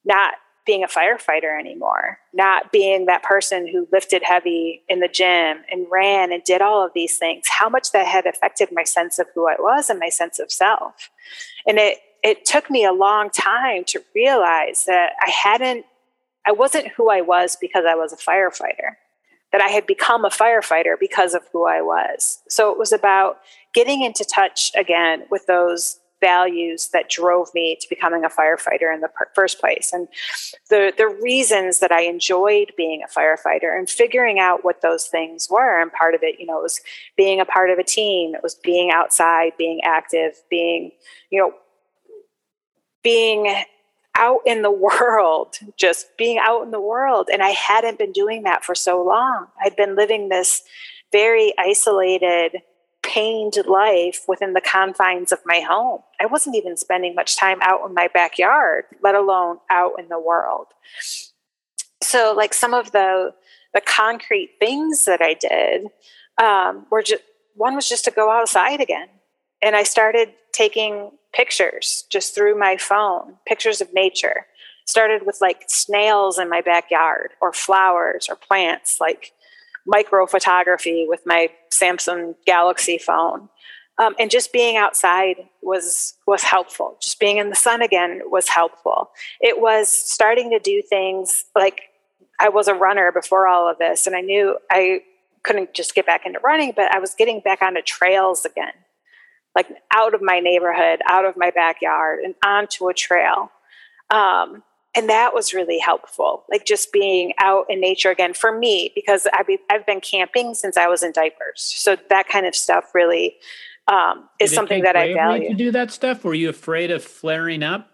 not being a firefighter anymore, not being that person who lifted heavy in the gym and ran and did all of these things, how much that had affected my sense of who I was and my sense of self. And it it took me a long time to realize that I hadn't I wasn't who I was because I was a firefighter. That I had become a firefighter because of who I was. So it was about getting into touch again with those values that drove me to becoming a firefighter in the first place and the the reasons that I enjoyed being a firefighter and figuring out what those things were and part of it you know was being a part of a team it was being outside being active being you know being out in the (laughs) world just being out in the world and I hadn't been doing that for so long I'd been living this very isolated pained life within the confines of my home. I wasn't even spending much time out in my backyard, let alone out in the world. So, like some of the the concrete things that I did um, were just one was just to go outside again, and I started taking pictures just through my phone, pictures of nature. Started with like snails in my backyard, or flowers, or plants, like micro photography with my Samsung Galaxy phone. Um, and just being outside was was helpful. Just being in the sun again was helpful. It was starting to do things like I was a runner before all of this, and I knew I couldn't just get back into running, but I was getting back onto trails again, like out of my neighborhood, out of my backyard, and onto a trail. Um, and that was really helpful like just being out in nature again for me because I've, I've been camping since i was in diapers. So that kind of stuff really um, is something that i value to do that stuff? Were you afraid of flaring up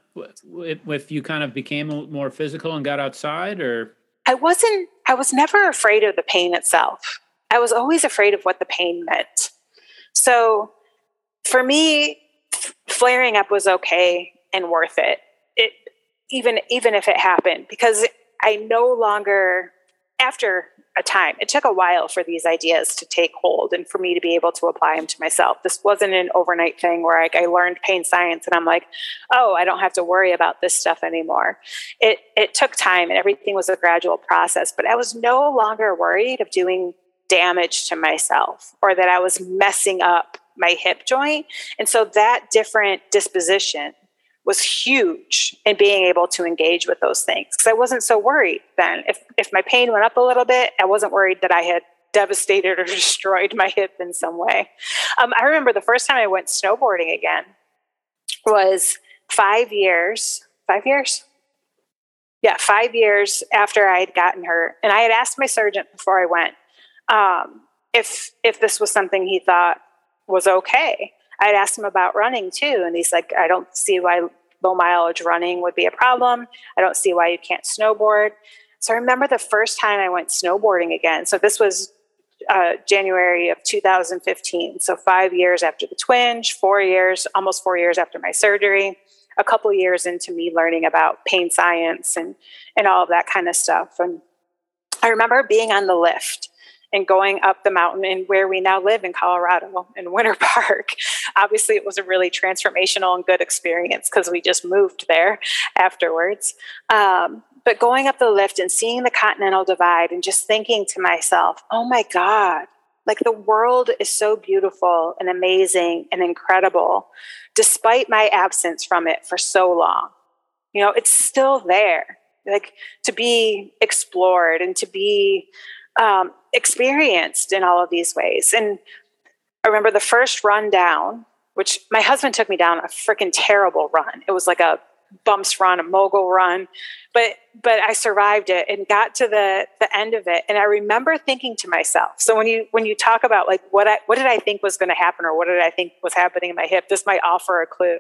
if you kind of became more physical and got outside or? I wasn't i was never afraid of the pain itself. I was always afraid of what the pain meant. So for me flaring up was okay and worth it. It even even if it happened because I no longer after a time it took a while for these ideas to take hold and for me to be able to apply them to myself. This wasn't an overnight thing where I, I learned pain science and i'm like oh i don't have to worry about this stuff anymore. It it took time and everything was a gradual process but i was no longer worried of doing damage to myself or that i was messing up my hip joint and so that different disposition was huge in being able to engage with those things because I wasn't so worried then. If if my pain went up a little bit, I wasn't worried that I had devastated or (laughs) destroyed my hip in some way. Um, I remember the first time I went snowboarding again was five years. Five years? Yeah, five years after I had gotten hurt, and I had asked my surgeon before I went um, if if this was something he thought was okay. I'd asked him about running too, and he's like, I don't see why low mileage running would be a problem. I don't see why you can't snowboard. So I remember the first time I went snowboarding again. So this was uh, January of 2015. So five years after the twinge, four years, almost four years after my surgery, a couple years into me learning about pain science and and all of that kind of stuff. And I remember being on the lift and going up the mountain and where we now live in Colorado in Winter (laughs) Park. Obviously, it was a really transformational and good experience because we just moved there afterwards. Um, but going up the lift and seeing the Continental Divide and just thinking to myself, oh my God, like the world is so beautiful and amazing and incredible, despite my absence from it for so long. You know, it's still there, like to be explored and to be um, experienced in all of these ways. And I remember the first run down, which my husband took me down a freaking terrible run. It was like a bumps run, a mogul run, but but I survived it and got to the the end of it. And I remember thinking to myself. So when you when you talk about like what I what did I think was going to happen or what did I think was happening in my hip, this might offer a clue.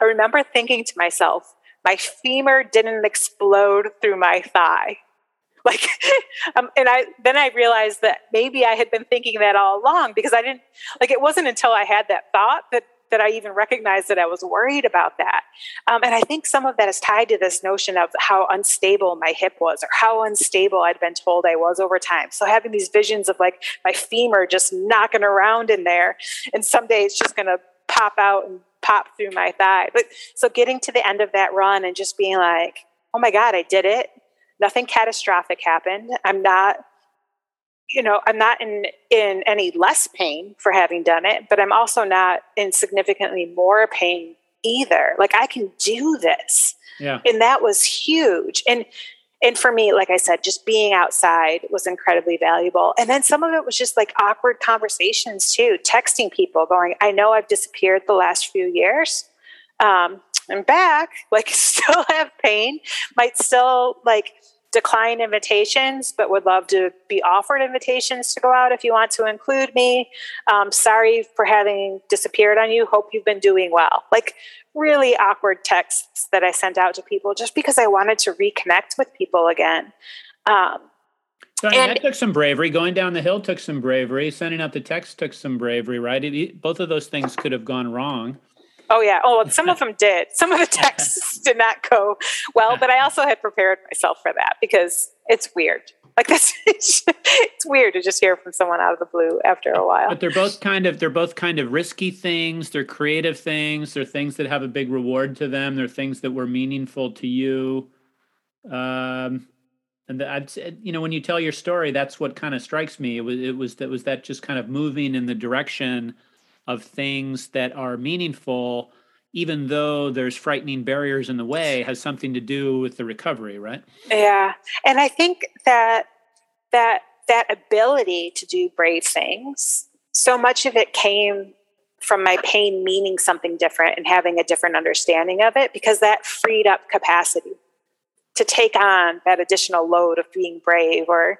I remember thinking to myself, my femur didn't explode through my thigh (laughs) like um, and i then i realized that maybe i had been thinking that all along because i didn't like it wasn't until i had that thought that that i even recognized that i was worried about that. Um, and i think some of that is tied to this notion of how unstable my hip was or how unstable i'd been told i was over time. So having these visions of like my femur just knocking around in there and someday it's just going to pop out and pop through my thigh. But so getting to the end of that run and just being like oh my god i did it nothing catastrophic happened. I'm not, you know, I'm not in in any less pain for having done it, but I'm also not in significantly more pain either. Like I can do this. Yeah. And that was huge. And and for me, like I said, just being outside was incredibly valuable. And then some of it was just like awkward conversations too, texting people, going, I know I've disappeared the last few years. Um, I'm back, (laughs) like (laughs) still have pain, might still like decline invitations, but would love to be offered invitations to go out if you want to include me. Um, sorry for having disappeared on you. Hope you've been doing well. Like really awkward texts that I sent out to people just because I wanted to reconnect with people again. Um, so, and, that took some bravery. Going down the hill took some bravery. Sending out the text took some bravery, right? It, both of those things could have gone wrong. Oh yeah. Oh, some of them did. Some of the (laughs) texts did not go well, but I also had prepared myself for that because it's weird. Like (laughs) this, it's, it's weird to just hear from someone out of the blue after a while. But they're both kind of they're both kind of risky things. They're creative things. They're things that have a big reward to them. They're things that were meaningful to you. Um, and I'd you know when you tell your story, that's what kind of strikes me. It was it was that was that just kind of moving in the direction of things that are meaningful even though there's frightening barriers in the way has something to do with the recovery right? Yeah. And i think that that that ability to do brave things so much of it came from my pain meaning something different and having a different understanding of it because that freed up capacity to take on that additional load of being brave or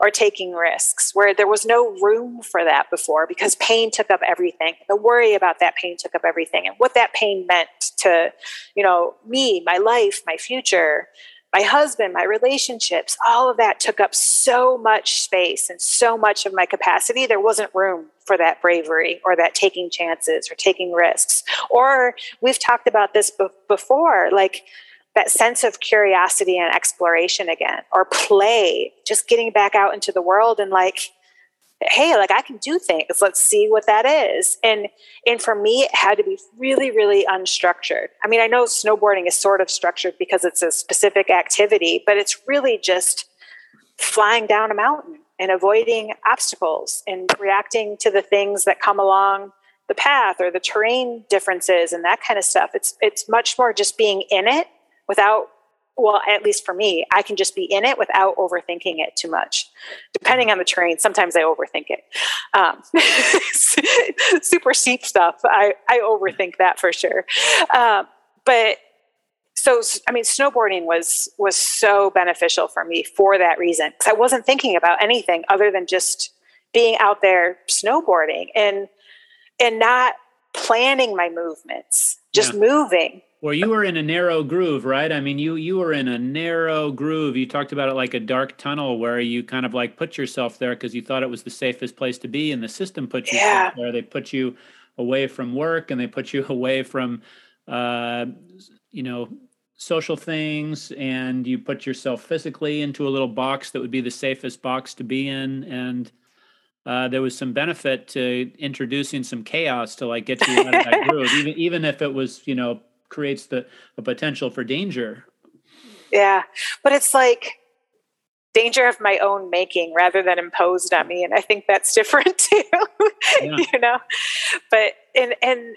or taking risks where there was no room for that before because pain took up everything. The worry about that pain took up everything and what that pain meant to you know me my life my future my husband my relationships all of that took up so much space and so much of my capacity. There wasn't room for that bravery or that taking chances or taking risks. Or we've talked about this before like that sense of curiosity and exploration again or play just getting back out into the world and like hey like i can do things. Let's see what that is. And and for me it had to be really really unstructured. I mean i know snowboarding is sort of structured because it's a specific activity but it's really just flying down a mountain and avoiding obstacles and reacting to the things that come along the path or the terrain differences and that kind of stuff. It's it's much more just being in it without well, at least for me, I can just be in it without overthinking it too much. Depending on the terrain, sometimes I overthink it. Um, (laughs) super steep stuff, I, I overthink that for sure. Um, but so I mean, snowboarding was was so beneficial for me for that reason because I wasn't thinking about anything other than just being out there snowboarding and and not planning my movements, just yeah. moving. Well, you were in a narrow groove, right? I mean, you you were in a narrow groove. You talked about it like a dark tunnel where you kind of like put yourself there because you thought it was the safest place to be, and the system put you yeah. there. They put you away from work, and they put you (laughs) away from, uh, you know, social things, and you put yourself physically into a little box that would be the safest box to be in, and uh, there was some benefit to introducing some chaos to like get you out of that (laughs) groove, even even if it was you know creates the, the potential for danger. Yeah, but it's like danger of my own making rather than imposed on me, and I think that's different (laughs) too. Yeah. you know, but and and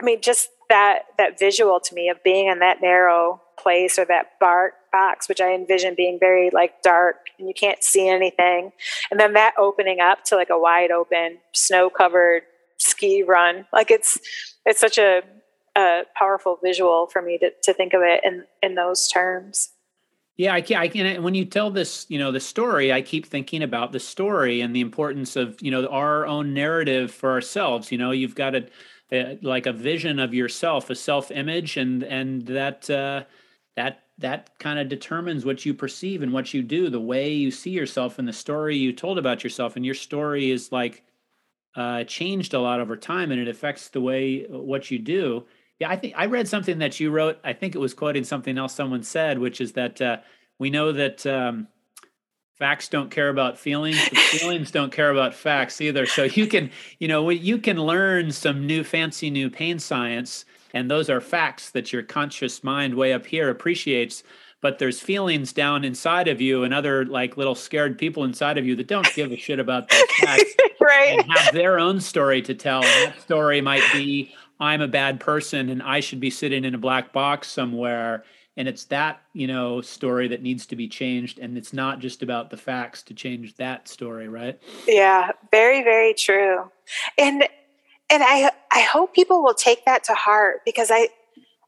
I mean just that that visual to me of being in that narrow place or that bar, box, which I envision being very like dark and you can't see anything. And then that opening up to like a wide open, snow covered ski run. Like it's it's such a, a powerful visual for me to, to think of it in, in those terms. Yeah, I can, I can. When you tell this, you know, the story, I keep thinking about the story and the importance of, you know, our own narrative for ourselves. You know, you've got a, a like a vision of yourself, a self-image, and and that uh, that that kind of determines what you perceive and what you do the way you see yourself and the story you told about yourself and your story is like uh, changed a lot over time and it affects the way what you do yeah i think i read something that you wrote i think it was quoting something else someone said which is that uh, we know that um, facts don't care about feelings (laughs) feelings don't care about facts either. So you can you know you can learn some new fancy new pain science and those are facts that your conscious mind way up here appreciates but there's feelings down inside of you and other like little scared people inside of you that don't give a shit about those facts (laughs) right. and have their own story to tell. And that story might be i'm a bad person and i should be sitting in a black box somewhere. And it's that you know story that needs to be changed. And it's not just about the facts to change that story right? Yeah very very true. And and I I hope people will take that to heart because I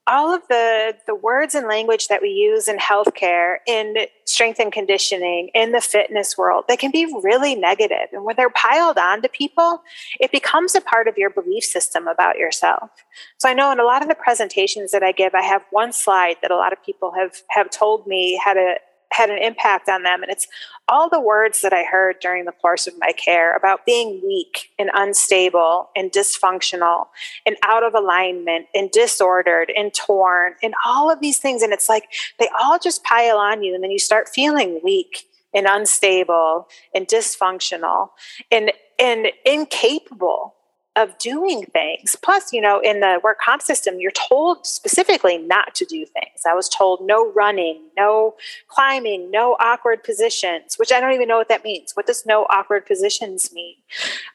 all of the the words and language that we use in healthcare in strength and conditioning in the fitness world they can be really negative. And when they're piled onto people it becomes a part of your belief system about yourself. So i know in a lot of the presentations that i give i have one slide that a lot of people have have told me how a had an impact on them. And it's all the words that I heard during the course of my care about being weak and unstable and dysfunctional and out of alignment and disordered and torn and all of these things. And it's like they all just pile on you. And then you start feeling weak and unstable and dysfunctional and, and incapable of doing things. Plus, you know, in the work comp system, you're told specifically not to do things. I was told no running, no climbing, no awkward positions, which I don't even know what that means. What does no awkward positions mean?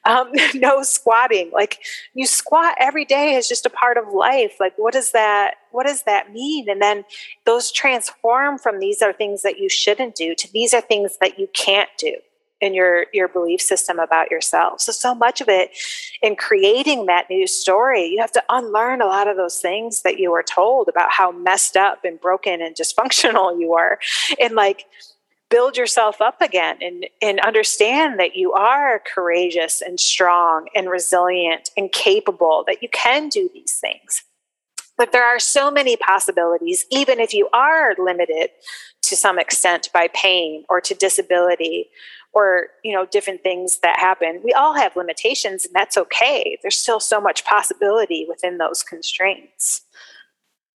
Um, (laughs) no squatting. Like you squat every day is just a part of life. Like what does that? What does that mean? And then those transform from these are things that you shouldn't do to these are things that you can't do in your your belief system about yourself. So so much of it in creating that new story you have to unlearn a lot of those things that you were told about how messed up and broken and (laughs) dysfunctional you are and like build yourself up again and and understand that you are courageous and strong and resilient and capable that you can do these things. But there are so many possibilities even if you are limited to some extent by pain or to disability or you know different things that happen. We all have limitations and that's okay. There's still so much possibility within those constraints.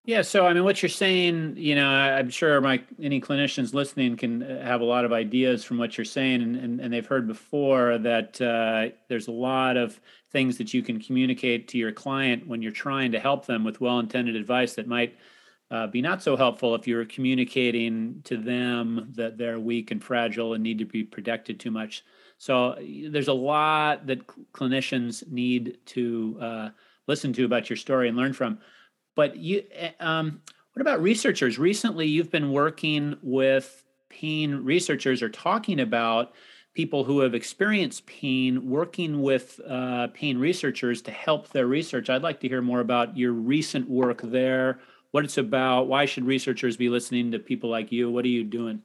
Yeah so i mean what you're saying you know i'm sure my any clinicians listening can uh, have a lot of ideas from what you're saying and, and, and they've heard before that uh, there's a lot of things that you can communicate to your client when you're trying to help them with well-intended advice that might uh, be not so helpful if you're communicating to them that they're weak and fragile and need to be protected too much. So there's a lot that clinicians need to uh, listen to about your story and learn from. But you, um, what about researchers? Recently, you've been working with pain researchers or talking about people who have experienced pain working with uh, pain researchers to help their research. I'd like to hear more about your recent work there, what it's about, why should researchers be listening to people like you? What are you doing?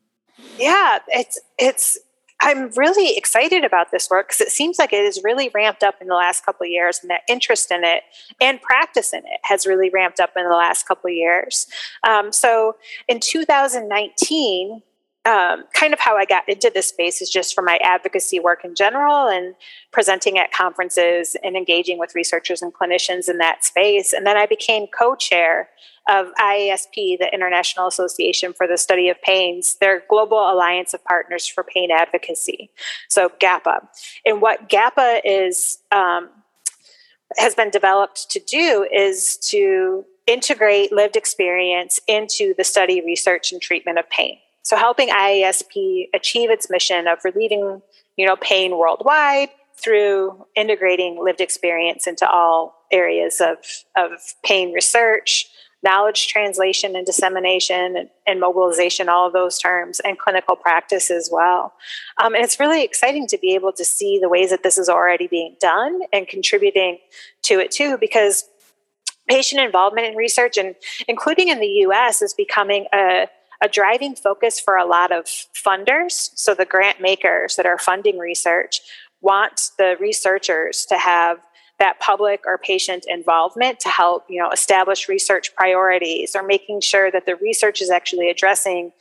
Yeah, it's it's I'm really excited about this work because it seems like it has really ramped up in the last couple of years, and that interest in it and practice in it has really ramped up in the last couple of years. Um, so in 2019, um, kind of how I got into this space is just from my advocacy work in general and presenting at conferences and engaging with researchers and clinicians in that space. And then I became co chair of IASP, the International Association for the Study of Pains, their global alliance of partners for pain advocacy. So GAPA. And what GAPA is, um, has been developed to do is to integrate lived experience into the study, research, and treatment of pain. So helping IASP achieve its mission of relieving, you know, pain worldwide through integrating lived experience into all areas of, of pain research, knowledge translation and dissemination and, and, mobilization, all of those terms, and clinical practice as well. Um, and it's really exciting to be able to see the ways that this is already being done and contributing to it too, because patient involvement in research and including in the US is becoming a a driving focus for a lot of funders. So, the grant makers that are funding research want the researchers to have that public or patient involvement to help you know establish research priorities or making sure that the research is actually addressing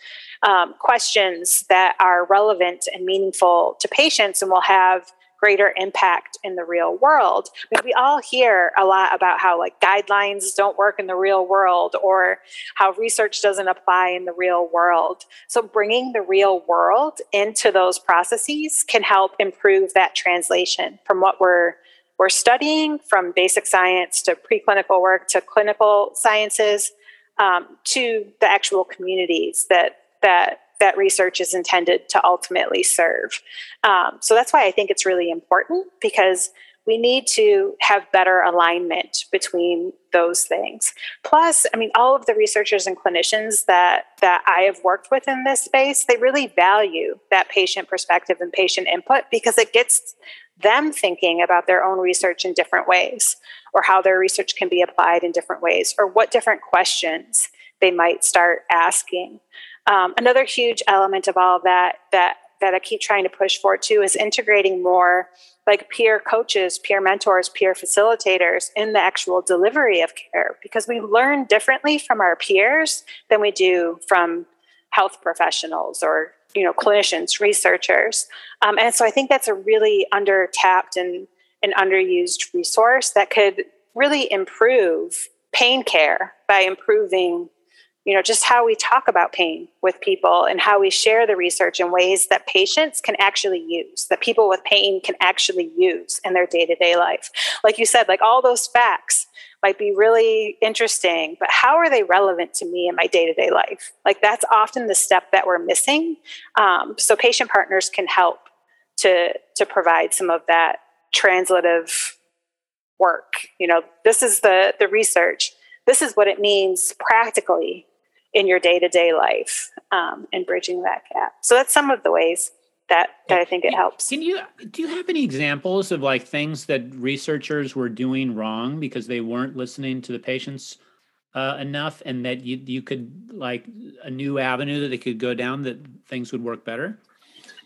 um, questions that are relevant and meaningful to patients and will have greater impact in the real world. We all hear a lot about how like guidelines don't work in the real world or how research doesn't apply in the real world. So bringing the real world into those processes can help improve that translation from what we're we're studying from basic science to preclinical work to clinical sciences um, to the actual communities that that that research is intended to ultimately serve. Um, so that's why I think it's really important because we need to have better alignment between those things. Plus, I mean, all of the researchers and clinicians that that I have worked with in this space, they really value that patient perspective and patient input because it gets them thinking about their own research in different ways, or how their research can be applied in different ways, or what different questions they might start asking. Um, another huge element of all of that that that I keep trying to push for too is integrating more like peer coaches, peer mentors, peer facilitators in the actual delivery of care because we learn differently from our peers than we do from health professionals or you know clinicians, researchers, um, and so I think that's a really under tapped and an underused resource that could really improve pain care by improving you know just how we talk about pain with people and how we share the research in ways that patients can actually use that people with pain can actually use in their day-to-day life. Like you said like all those facts might be really interesting but how are they relevant to me in my day-to-day life? Like that's often the step that we're missing um, so patient partners can help to to provide some of that translative work. You know this is the the research. This is what it means practically in your day to day life um, and bridging that gap. So that's some of the ways that, that I think it helps. Can you do you have any examples of like things that researchers were doing wrong because they weren't listening to the patients uh, enough, and that you you could like a new avenue that they could go down that things would work better?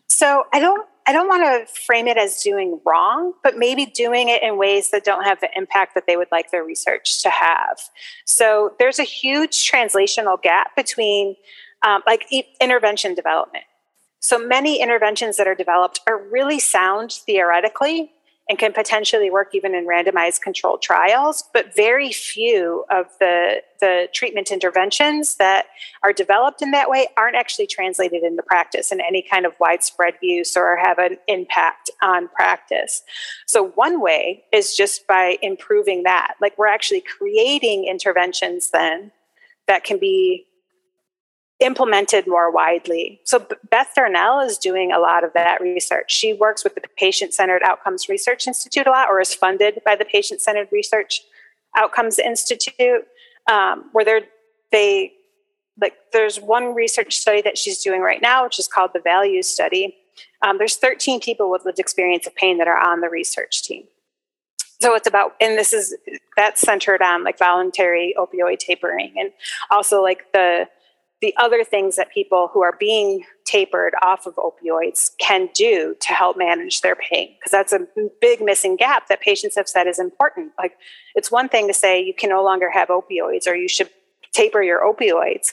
So I don't I don't want to frame it as doing wrong, but maybe doing it in ways that don't have the impact that they would like their research to have. So there's a huge translational gap between um, like intervention development. So many interventions that are developed are really sound theoretically, and can potentially work even in randomized controlled trials, but very few of the, the treatment interventions that are developed in that way aren't actually translated into practice in any kind of widespread use or have an impact on practice. So, one way is just by improving that. Like, we're actually creating interventions then that can be implemented more widely. So Beth Darnall is doing a lot of that research. She works with the Patient Centered Outcomes Research Institute a lot, or is funded by the Patient Centered Research Outcomes Institute, um, where they're they like there's one research study that she's doing right now, which is called the Values Study. Um, there's 13 people with lived experience of pain that are on the research team. So it's about, and this is that's centered on like voluntary opioid tapering, and also like the the other things that people who are being tapered off of opioids can do to help manage their pain because that's a big missing gap that patients have said is important. Like it's one thing to say you can no longer have opioids or you should taper your opioids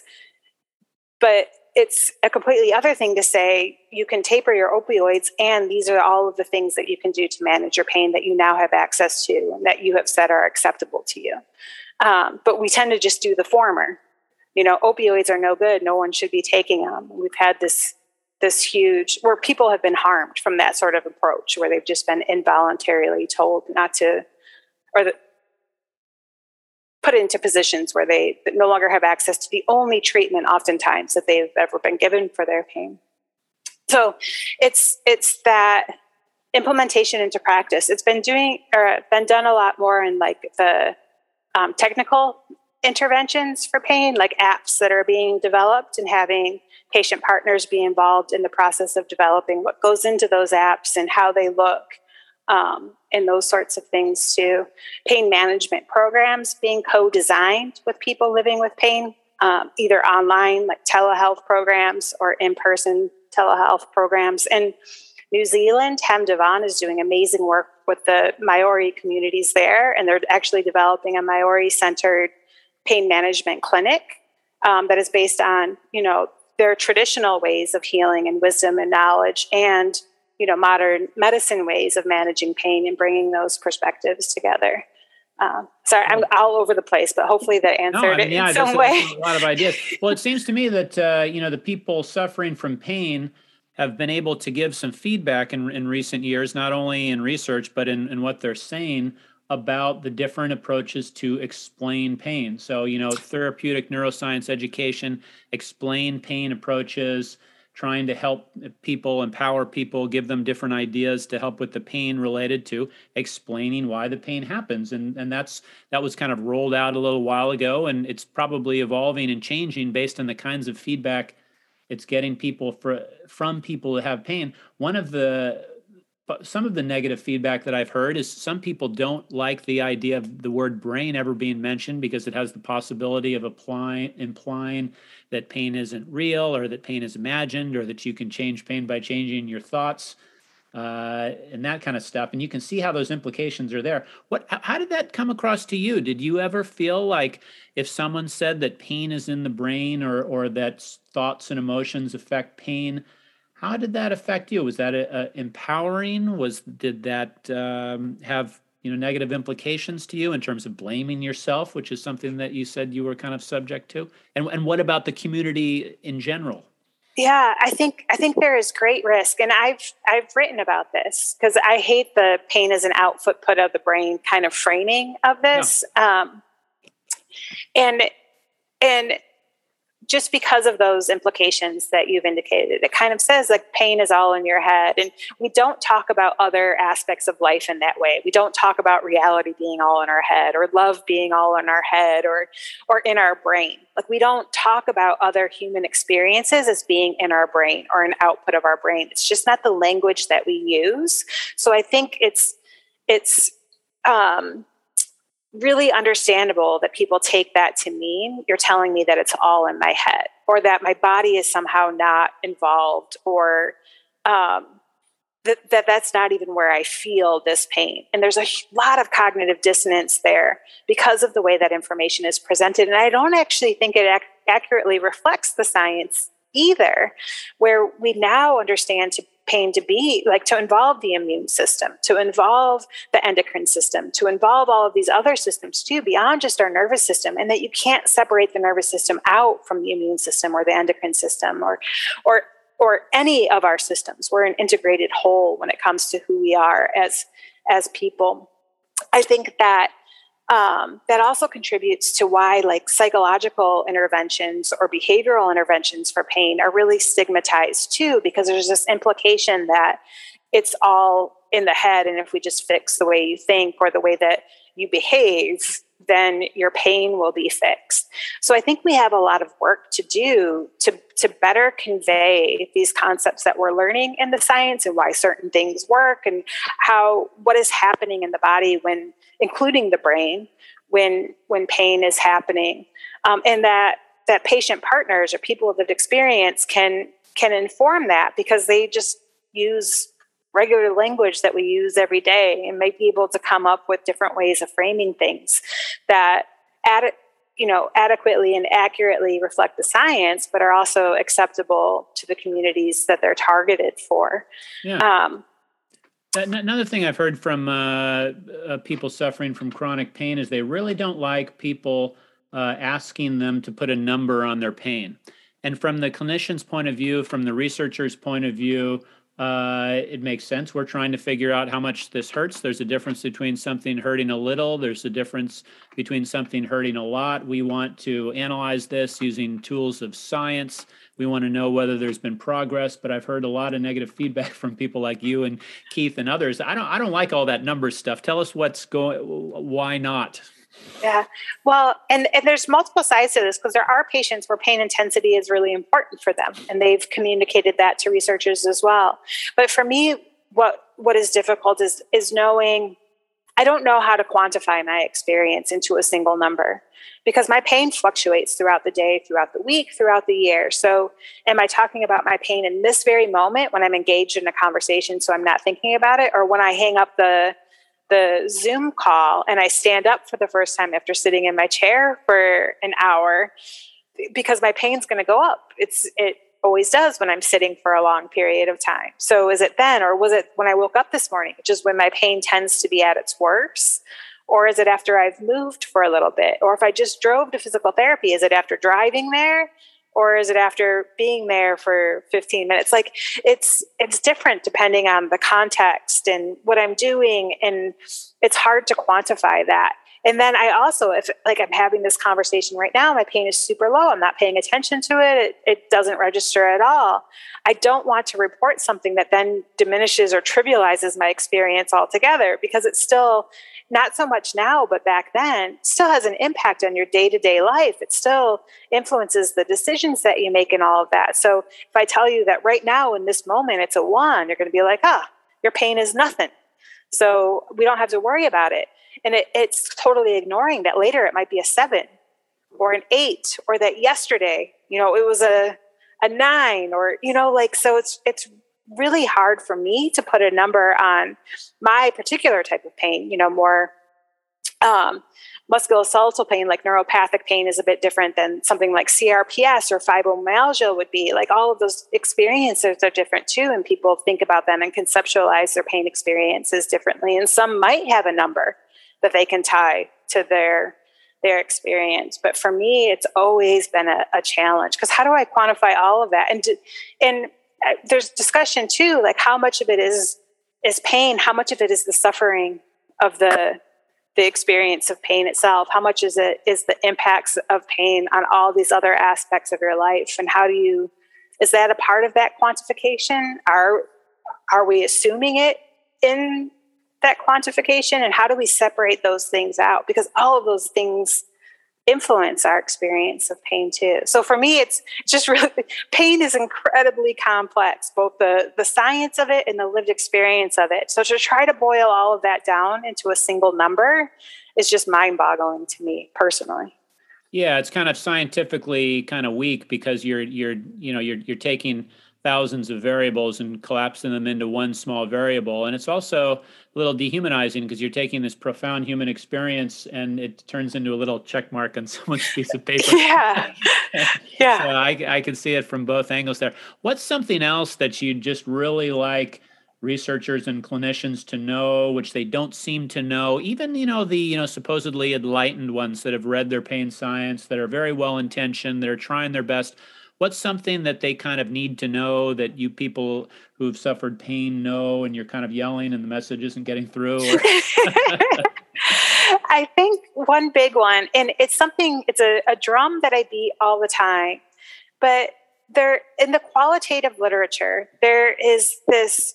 but it's a completely other thing to say you can taper your opioids and these are all of the things that you can do to manage your pain that you now have access to and that you have said are acceptable to you. Um, but we tend to just do the former you know, opioids are no good. No one should be taking them. We've had this this huge where people have been harmed from that sort of approach, where they've just been involuntarily told not to, or the, put into positions where they no longer have access to the only treatment, oftentimes that they've ever been given for their pain. So it's it's that implementation into practice. It's been doing or been done a lot more in like the um, technical interventions for pain, like apps that are being developed and having patient partners be involved in the process of developing what goes into those apps and how they look um, and those sorts of things too. Pain management programs being co designed with people living with pain, um, either online, like telehealth programs, or in person telehealth programs. And New Zealand, Hem Devan is doing amazing work with the Maori communities there, and they're actually developing a Maori centered pain management clinic um, that is based on you know their traditional ways of healing and wisdom and knowledge and you know modern medicine ways of managing pain and bringing those perspectives together. Um, sorry i'm all over the place but hopefully that answered no, I mean, it yeah, in some way. a lot of ideas. Well it seems to me that uh, you know the people suffering from pain have been able to give some feedback in, in recent years not only in research but in, in what they're saying about the different approaches to explain pain. So, you know, therapeutic neuroscience education, explain pain approaches, trying to help people, empower people, give them different ideas to help with the pain related to explaining why the pain happens. And and that's that was kind of rolled out a little while ago and it's probably evolving and changing based on the kinds of feedback it's getting people for, from people who have pain. One of the some of the negative feedback that I've heard is some people don't like the idea of the word brain ever being mentioned because it has the possibility of applying implying that pain isn't real or that pain is imagined or that you can change pain by changing your thoughts uh, and that kind of stuff. And you can see how those implications are there. What? How did that come across to you? Did you ever feel like if someone said that pain is in the brain or or that thoughts and emotions affect pain? How did that affect you? Was that a, a empowering? Was did that um, have you know negative implications to you in terms of blaming yourself, which is something that you said you were kind of subject to? And and what about the community in general? Yeah, I think I think there is great risk, and I've I've written about this because I hate the pain as an output put of the brain kind of framing of this, um, and and just because of those implications that you've indicated. It kind of says like pain is all in your head. And we don't talk about other aspects of life in that way. We don't talk about reality being all in our head or love being all in our head or or in our brain. Like we don't talk about other human experiences as being in our brain or an output of our brain. It's just not the language that we use. So I think it's it's um really understandable that people take that to mean you're telling me that it's all in my head or that my body is somehow not involved or um, that, that that's not even where I feel this pain. And there's a lot of cognitive dissonance there because of the way that information is presented. And I don't actually think it ac- accurately reflects the science either, where we now understand to pain to be like to involve the immune system, to involve the endocrine system, to involve all of these other systems too, beyond just our nervous system, and that you can't separate the nervous system out from the immune system or the endocrine system or or or any of our systems. We're an integrated whole when it comes to who we are as as people. I think that um, that also contributes to why like psychological interventions or behavioral interventions for pain are really stigmatized too because there's this implication that it's all in the head and if we just fix the way you think or the way that you behave then your pain will be fixed. So I think we have a lot of work to do to, to better convey these concepts that we're learning in the science and why certain things work and how what is happening in the body when including the brain when when pain is happening. Um, and that that patient partners or people with lived experience can can inform that because they just use regular language that we use every day and might be able to come up with different ways of framing things that add you know adequately and accurately reflect the science but are also acceptable to the communities that they're targeted for yeah. Um, Another thing I've heard from uh, uh, people suffering from chronic pain is they really don't like people uh, asking them to put a number on their pain. And from the clinician's point of view, from the researcher's point of view, uh, it makes sense. We're trying to figure out how much this hurts. There's a difference between something hurting a little, there's a difference between something hurting a lot. We want to analyze this using tools of science. We want to know whether there's been progress, but I've heard a lot of negative (laughs) feedback from people like you and Keith and others. I don't I don't like all that number stuff. Tell us what's going why not? Yeah. Well, and, and there's multiple sides to this because there are patients where pain intensity is really important for them, and they've communicated that to researchers as well. But for me, what what is difficult is is knowing I don't know how to quantify my experience into a single number because my pain fluctuates throughout the day, throughout the week, throughout the year. So, am I talking about my pain in this very moment when I'm engaged in a conversation so I'm not thinking about it or when I hang up the the Zoom call and I stand up for the first time after sitting in my chair for an hour because my pain's going to go up. It's it always does when I'm sitting for a long period of time. So is it then or was it when I woke up this morning, which is when my pain tends to be at its worst? Or is it after I've moved for a little bit? Or if I just drove to physical therapy, is it after driving there? Or is it after being there for 15 minutes? Like it's it's different depending on the context and what i'm doing and it's hard to quantify that. And then i also if like i'm having this conversation right now my pain is super low i'm not paying attention to it it, it doesn't register at all. I don't want to report something that then diminishes or trivializes my experience altogether because it's still not so much now, but back then, still has an impact on your day to day life. It still influences the decisions that you make and all of that. So if I tell you that right now in this moment it's a one, you're going to be like, ah, your pain is nothing. So we don't have to worry about it. And it, it's totally ignoring that later it might be a seven or an eight or that yesterday, you know, it was a, a nine or, you know, like, so it's, it's really hard for me to put a number on my particular type of pain, you know, more um, musculoskeletal pain, like neuropathic pain, is a bit different than something like CRPS or fibromyalgia would be. Like all of those experiences are different too, and people think about them and conceptualize their pain experiences differently. And some might have a number that they can tie to their their experience. But for me, it's always been a, a challenge because how do I quantify all of that? And and there's discussion too, like how much of it is is pain, how much of it is the suffering of the the experience of pain itself, how much is it is the impacts of pain on all these other aspects of your life, and how do you is that a part of that quantification? Are are we assuming it in that quantification, and how do we separate those things out? Because all of those things influence our experience of pain too. So for me, it's just (laughs) really pain is incredibly complex, both the the science of it and the lived experience of it. So to try to boil all of that down into a single number is just mind-boggling to me personally. Yeah, it's kind of scientifically kind of weak because you're you're you know you're you're taking thousands of variables and collapsing them into one small variable. And it's also little dehumanizing because you're taking this profound human experience and it turns into a little check mark on (laughs) someone's piece of paper. yeah. (laughs) yeah. So I, I can see it from both angles there. What's something else that you just really like researchers and clinicians to know, which they don't seem to know? Even, you know, the, you know, supposedly enlightened ones that have read their pain science, that are very well intentioned, that are trying their best what's something that they kind of need to know that you people who've suffered pain know and you're kind of yelling and the message isn't getting through? (laughs) I think one big one, and it's something, it's a, a drum that I beat all the time, but there in the qualitative literature, there is this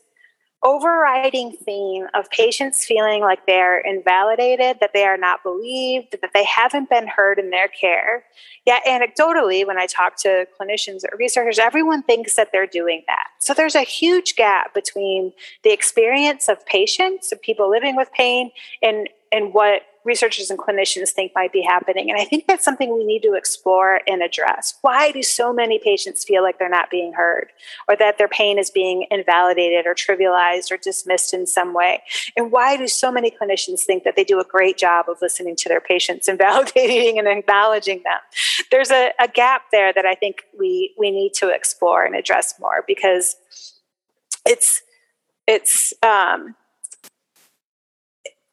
overriding theme of patients feeling like they're invalidated, that they are not believed, that they haven't been heard in their care. Yet, anecdotally, when I talk to clinicians or researchers, everyone thinks that they're doing that. So, there's a huge gap between the experience of patients, of people living with pain, and, and what researchers and clinicians think might be happening. And I think that's something we need to explore and address. Why do so many patients feel like they're not being heard or that their pain is being invalidated or trivialized or dismissed in some way? And why do so many clinicians think that they do a great job of listening to their patients and (laughs) validating and acknowledging them? There's a, a gap there that I think we, we need to explore and address more because it's, it's, um,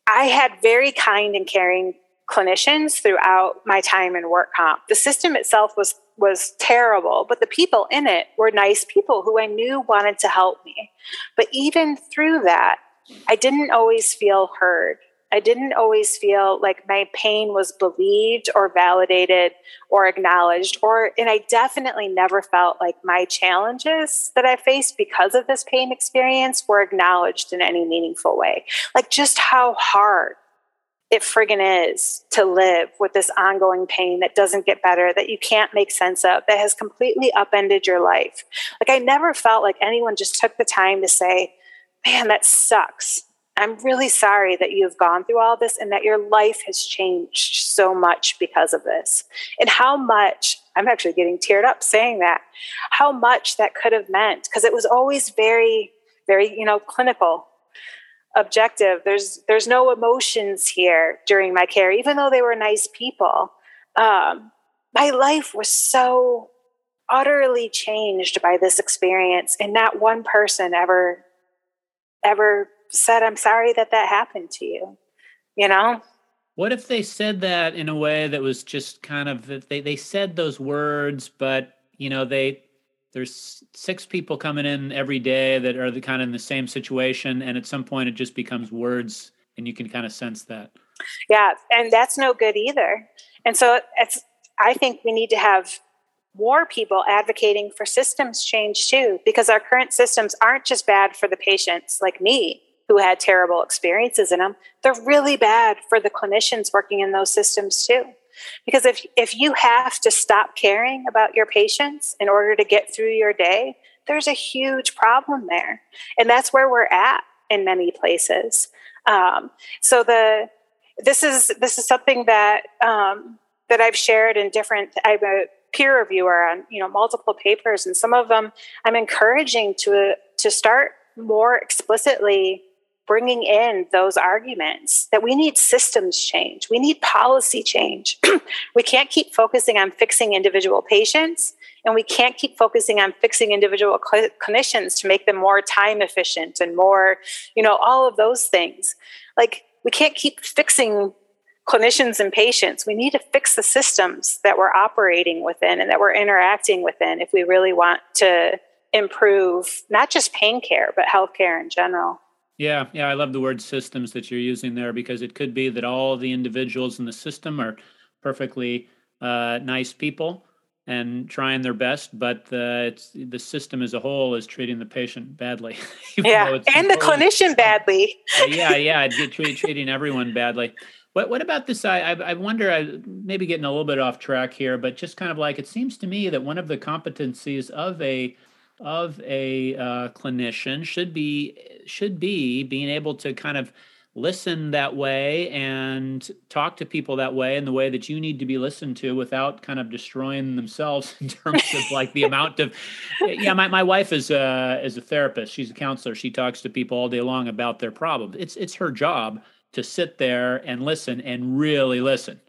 I had very kind and caring clinicians throughout my time in work comp. The system itself was was terrible, but the people in it were nice people who I knew wanted to help me. But even through that, I didn't always feel heard. I didn't always feel like my pain was believed or validated or acknowledged or and I definitely never felt like my challenges that I faced because of this pain experience were acknowledged in any meaningful way. Like just how hard it friggin' is to live with this ongoing pain that doesn't get better, that you can't make sense of, that has completely upended your life. Like, I never felt like anyone just took the time to say, man, that sucks. I'm really sorry that you've gone through all this and that your life has changed so much because of this. And how much, I'm actually getting teared up saying that, how much that could have meant, because it was always very, very, you know, clinical, objective. There's there's no emotions here during my care, even though they were nice people. Um, my life was so utterly changed by this experience, and not one person ever ever said, I'm sorry that that happened to you, you know? What if they said that in a way that was just kind of, they, they said those words, but, you know, they, there's six people coming in every day that are the kind of in the same situation. And at some point it just becomes words and you can kind of sense that. Yeah. And that's no good either. And so it's, I think we need to have more people advocating for systems change too, because our current systems aren't just bad for the patients like me who had terrible experiences in them, they're really bad for the clinicians working in those systems too. Because if, if you have to stop caring about your patients in order to get through your day, there's a huge problem there. And that's where we're at in many places. Um, so the this is this is something that um, that I've shared in different. I'm a peer reviewer on you know multiple papers, and some of them I'm encouraging to to start more explicitly bringing in those arguments that we need systems change, we need policy change. (clears throat) we can't keep focusing on fixing individual patients, and we can't keep focusing on fixing individual cl- clinicians to make them more time efficient and more, you know, all of those things. Like, we can't keep fixing clinicians and patients. We need to fix the systems that we're operating within and that we're interacting within if we really want to improve not just pain care, but healthcare in general. Yeah, yeah, I love the word systems that you're using there because it could be that all the individuals in the system are perfectly uh, nice people and trying their best, but the the system as a whole is treating the patient badly. (laughs) yeah, and the clinician badly. (laughs) yeah, yeah, treat, treating everyone badly. What what about this? I I wonder. I maybe getting a little bit off track here, but just kind of like it seems to me that one of the competencies of a of a uh, clinician should be should be being able to kind of listen that way and talk to people that way in the way that you need to be listened to without kind of destroying themselves (laughs) in terms of like the amount of yeah my, my wife is a is a therapist. She's a counselor. She talks to people all day long about their problems. It's it's her job to sit there and listen and really listen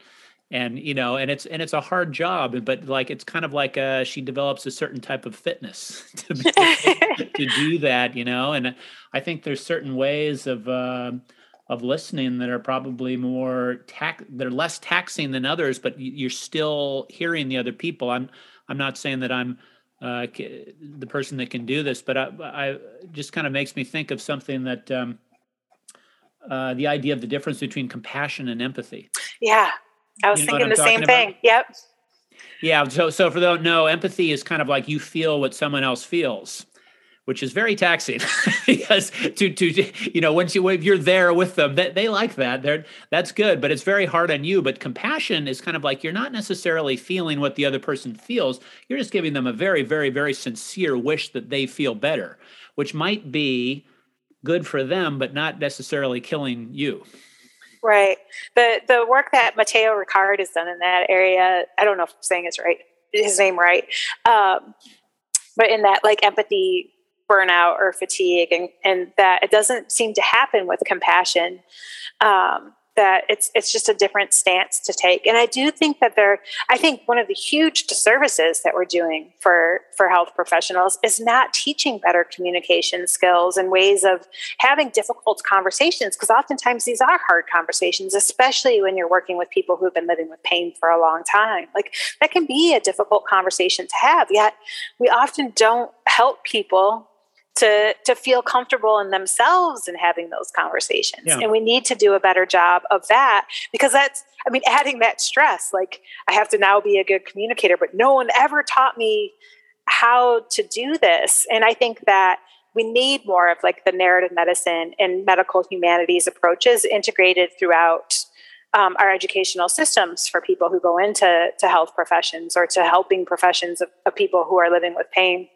and you know and it's and it's a hard job but like it's kind of like uh she develops a certain type of fitness (laughs) to, to (laughs) do that you know and i think there's certain ways of uh, of listening that are probably more tax they're less taxing than others but you're still hearing the other people i'm i'm not saying that i'm uh, the person that can do this but I, I just kind of makes me think of something that um, uh, the idea of the difference between compassion and empathy. Yeah, I was you know thinking the same thing. About? Yep. Yeah. So, so for those no, empathy is kind of like you feel what someone else feels, which is very taxing (laughs) because to to you know once you if you're there with them, they, they like that. They're that's good, but it's very hard on you. But compassion is kind of like you're not necessarily feeling what the other person feels. You're just giving them a very, very, very sincere wish that they feel better, which might be good for them, but not necessarily killing you. Right. The the work that Matthieu Ricard has done in that area, I don't know if I'm saying his right his name right. Um, but in that like empathy burnout or fatigue and, and that it doesn't seem to happen with compassion. Um, that it's it's just a different stance to take. And i do think that there i think one of the huge disservices that we're doing for for health professionals is not teaching better communication skills and ways of having difficult conversations because oftentimes these are hard conversations especially when you're working with people who've been living with pain for a long time. Like that can be a difficult conversation to have yet we often don't help people to to feel comfortable in themselves and having those conversations. Yeah. and we need to do a better job of that because that's i mean adding that stress like i have to now be a good communicator but no one ever taught me how to do this. And i think that we need more of like the narrative medicine and medical humanities approaches integrated throughout um, our educational systems for people who go into to health professions or to helping professions of, of people who are living with pain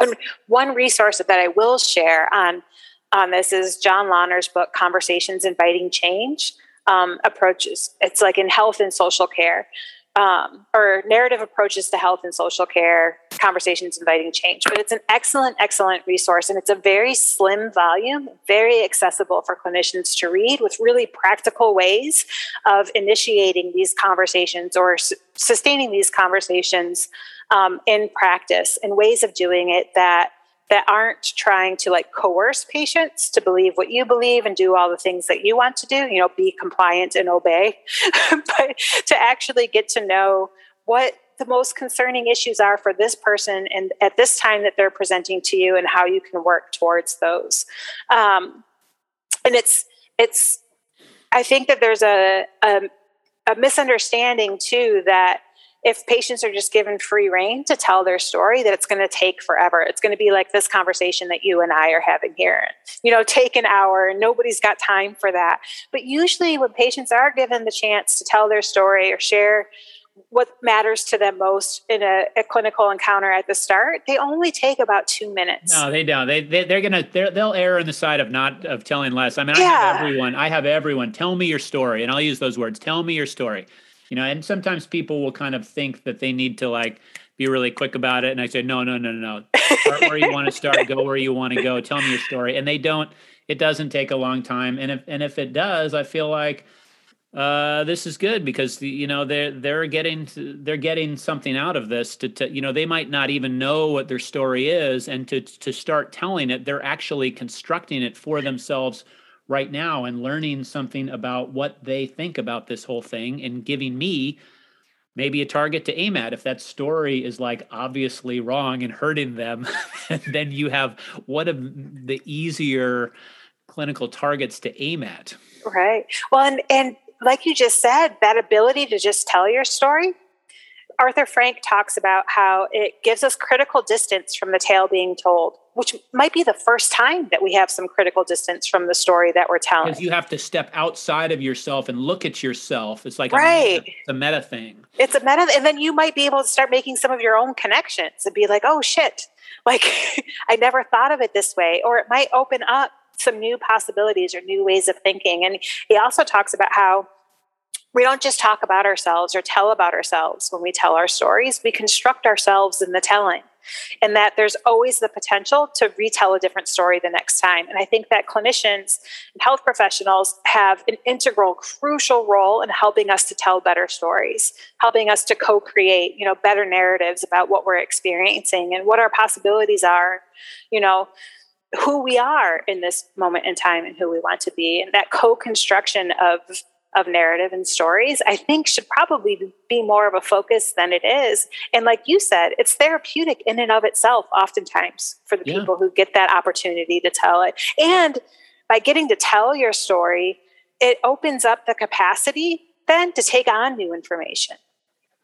and one resource that I will share on on this is John Launer's book, Conversations Inviting Change. Um, approaches. It's like in health and social care, um, or narrative approaches to health and social care, conversations inviting change. But it's an excellent, excellent resource, and it's a very slim volume, very accessible for clinicians to read, with really practical ways of initiating these conversations or s- sustaining these conversations um, in practice and ways of doing it that that aren't trying to like coerce patients to believe what you believe and do all the things that you want to do you know be compliant and obey. (laughs) But to actually get to know what the most concerning issues are for this person and at this time that they're presenting to you and how you can work towards those. Um, and it's it's i think that there's a, a, a misunderstanding too that if patients are just given free reign to tell their story that it's going to take forever. It's going to be like this conversation that you and i are having here. You know take an hour. And nobody's got time for that. But usually when patients are given the chance to tell their story or share what matters to them most in a, a, clinical encounter at the start they only take about two minutes. No they don't. They, they they're gonna they will err on the side of not of telling less. I mean yeah. i have everyone i have everyone tell me your story and i'll use those words tell me your story you know and sometimes people will kind of think that they need to like be really quick about it and i say no no no no start where you want to start go where you want to go tell me your story. And they don't it doesn't take a long time and if and if it does i feel like uh, this is good because you know they're they're getting they're getting something out of this to, to you know they might not even know what their story is and to to start telling it they're actually constructing it for themselves right now and learning something about what they think about this whole thing and giving me maybe a target to aim at. If that story is like obviously wrong and hurting them (laughs) then you have one of the easier clinical targets to aim at. Right. Well and and like you just said that ability to just tell your story. Arthur Frank talks about how it gives us critical distance from the tale being told, which might be the first time that we have some critical distance from the story that we're telling. Because you have to step outside of yourself and look at yourself. It's like right. a, meta, a meta thing. It's a meta, and then you might be able to start making some of your own connections and be like, "Oh shit!" (laughs) Like I never thought of it this way, or it might open up some new possibilities or new ways of thinking. And he also talks about how we don't just talk about ourselves or tell about ourselves when we tell our stories, we construct ourselves in the telling. And that there's always the potential to retell a different story the next time. And I think that clinicians and health professionals have an integral, crucial role in helping us to tell better stories, helping us to co create, you know, better narratives about what we're experiencing and what our possibilities are, you know, who we are in this moment in time and who we want to be. And that co construction of of narrative and stories, I think should probably be more of a focus than it is. And like you said, it's therapeutic in and of itself, oftentimes, for the yeah. people who get that opportunity to tell it. And by getting to tell your story, it opens up the capacity then to take on new information.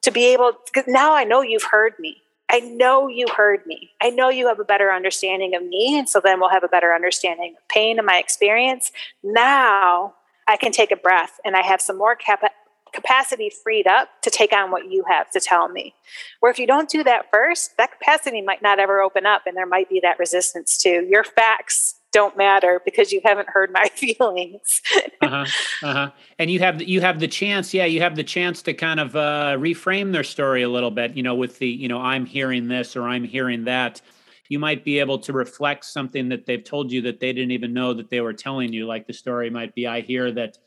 To be able, because now I know you've heard me. I know you heard me. I know you have a better understanding of me. And so then we'll have a better understanding of pain and my experience. Now I can take a breath and I have some more cap- capacity freed up to take on what you have to tell me. Where if you don't do that first, that capacity might not ever open up and there might be that resistance to your facts don't matter because you haven't heard my (laughs) feelings. uh-huh, uh-huh. And you have you have the chance, yeah, you have the chance to kind of uh, reframe their story a little bit. You know, with the you know I'm hearing this or I'm hearing that. You might be able to reflect something that they've told you that they didn't even know that they were telling you. Like the story might be, I hear that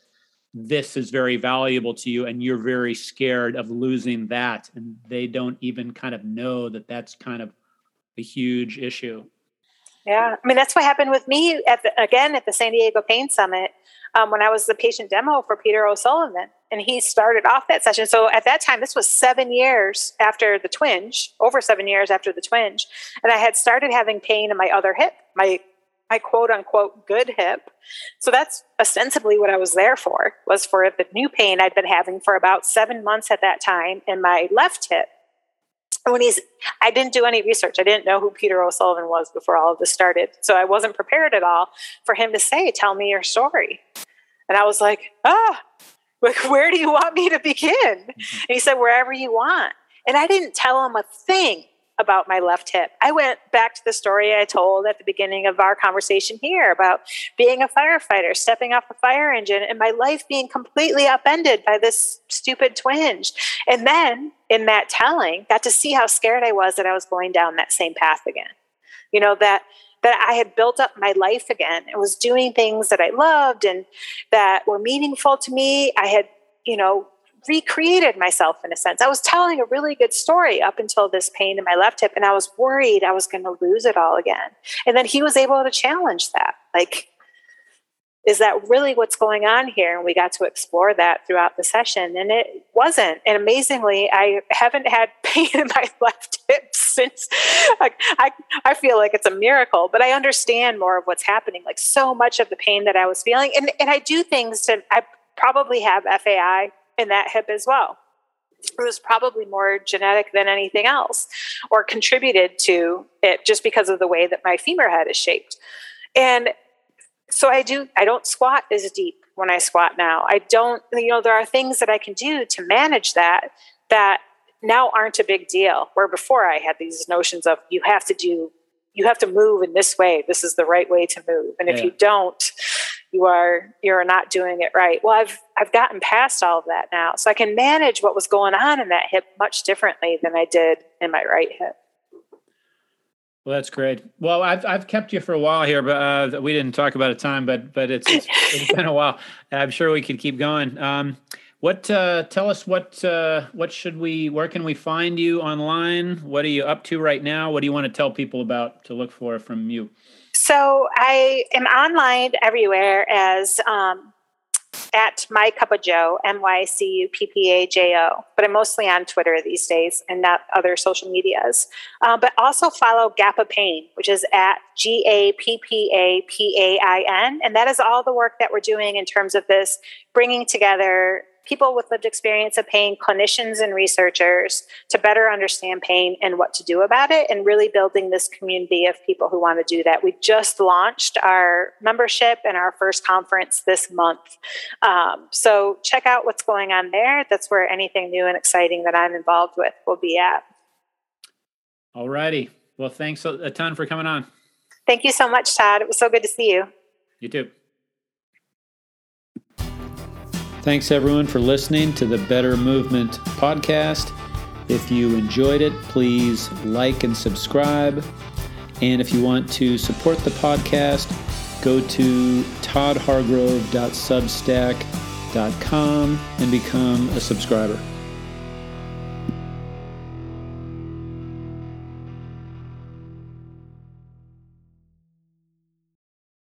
this is very valuable to you and you're very scared of losing that and they don't even kind of know that that's kind of a huge issue yeah i mean that's what happened with me at the, again at the san diego pain summit um, when i was the patient demo for peter o'sullivan and he started off that session so at that time this was seven years after the twinge over seven years after the twinge and i had started having pain in my other hip my my quote unquote good hip. So that's ostensibly what I was there for, was for the new pain I'd been having for about seven months at that time in my left hip. And when he's, I didn't do any research. I didn't know who Peter O'Sullivan was before all of this started. So I wasn't prepared at all for him to say, Tell me your story. And I was like, Ah, (laughs) like, where do you want me to begin? Mm-hmm. And he said, Wherever you want. And I didn't tell him a thing about my left hip. I went back to the story I told at the beginning of our conversation here about being a firefighter, stepping off a fire engine, and my life being completely upended by this stupid twinge. And then in that telling, got to see how scared I was that I was going down that same path again. You know, that that I had built up my life again and was doing things that I loved and that were meaningful to me. I had, you know, recreated myself in a sense. I was telling a really good story up until this pain in my left hip, and I was worried I was going to lose it all again. And then he was able to challenge that. Like, is that really what's going on here? And we got to explore that throughout the session, and it wasn't. And amazingly, I haven't had (laughs) pain in my left hip since. Like, I, I feel like it's a miracle, but I understand more of what's happening. Like, so much of the pain that I was feeling, and, and I do things to, I probably have FAI in that hip as well. It was probably more genetic than anything else, or contributed to it just because of the way that my femur head is shaped. And so I do, I don't squat as deep when I squat now. I don't, you know, there are things that I can do to manage that that now aren't a big deal. Where before I had these notions of you have to do, you have to move in this way. This is the right way to move. And if you don't, you are you're not doing it right well i've i've gotten past all of that now so i can manage what was going on in that hip much differently than i did in my right hip well that's great. Well i've, I've kept you for a while here but uh, we didn't talk about a time but but it's, it's, it's (laughs) been a while. I'm sure we could keep going. Um, what uh, tell us what uh, what should we where can we find you online? What are you up to right now? What do you want to tell people about to look for from you? So I am online everywhere as um, at my cup of Joe, M Y C U P P A J O. But I'm mostly on Twitter these days and not other social medias. Uh, but also follow Gappa Pain, which is at G A P P A P A I N. And that is all the work that we're doing in terms of this bringing together people with lived experience of pain, clinicians and researchers to better understand pain and what to do about it, and really building this community of people who want to do that. We just launched our membership and our first conference this month. Um, so check out what's going on there. That's where anything new and exciting that I'm involved with will be at. All righty. Well, thanks a ton for coming on. Thank you so much, Todd. It was so good to see you. You too. Thanks everyone for listening to the Better Movement podcast. If you enjoyed it, please like and subscribe. And if you want to support the podcast, go to toddhargrove.substack.com and become a subscriber.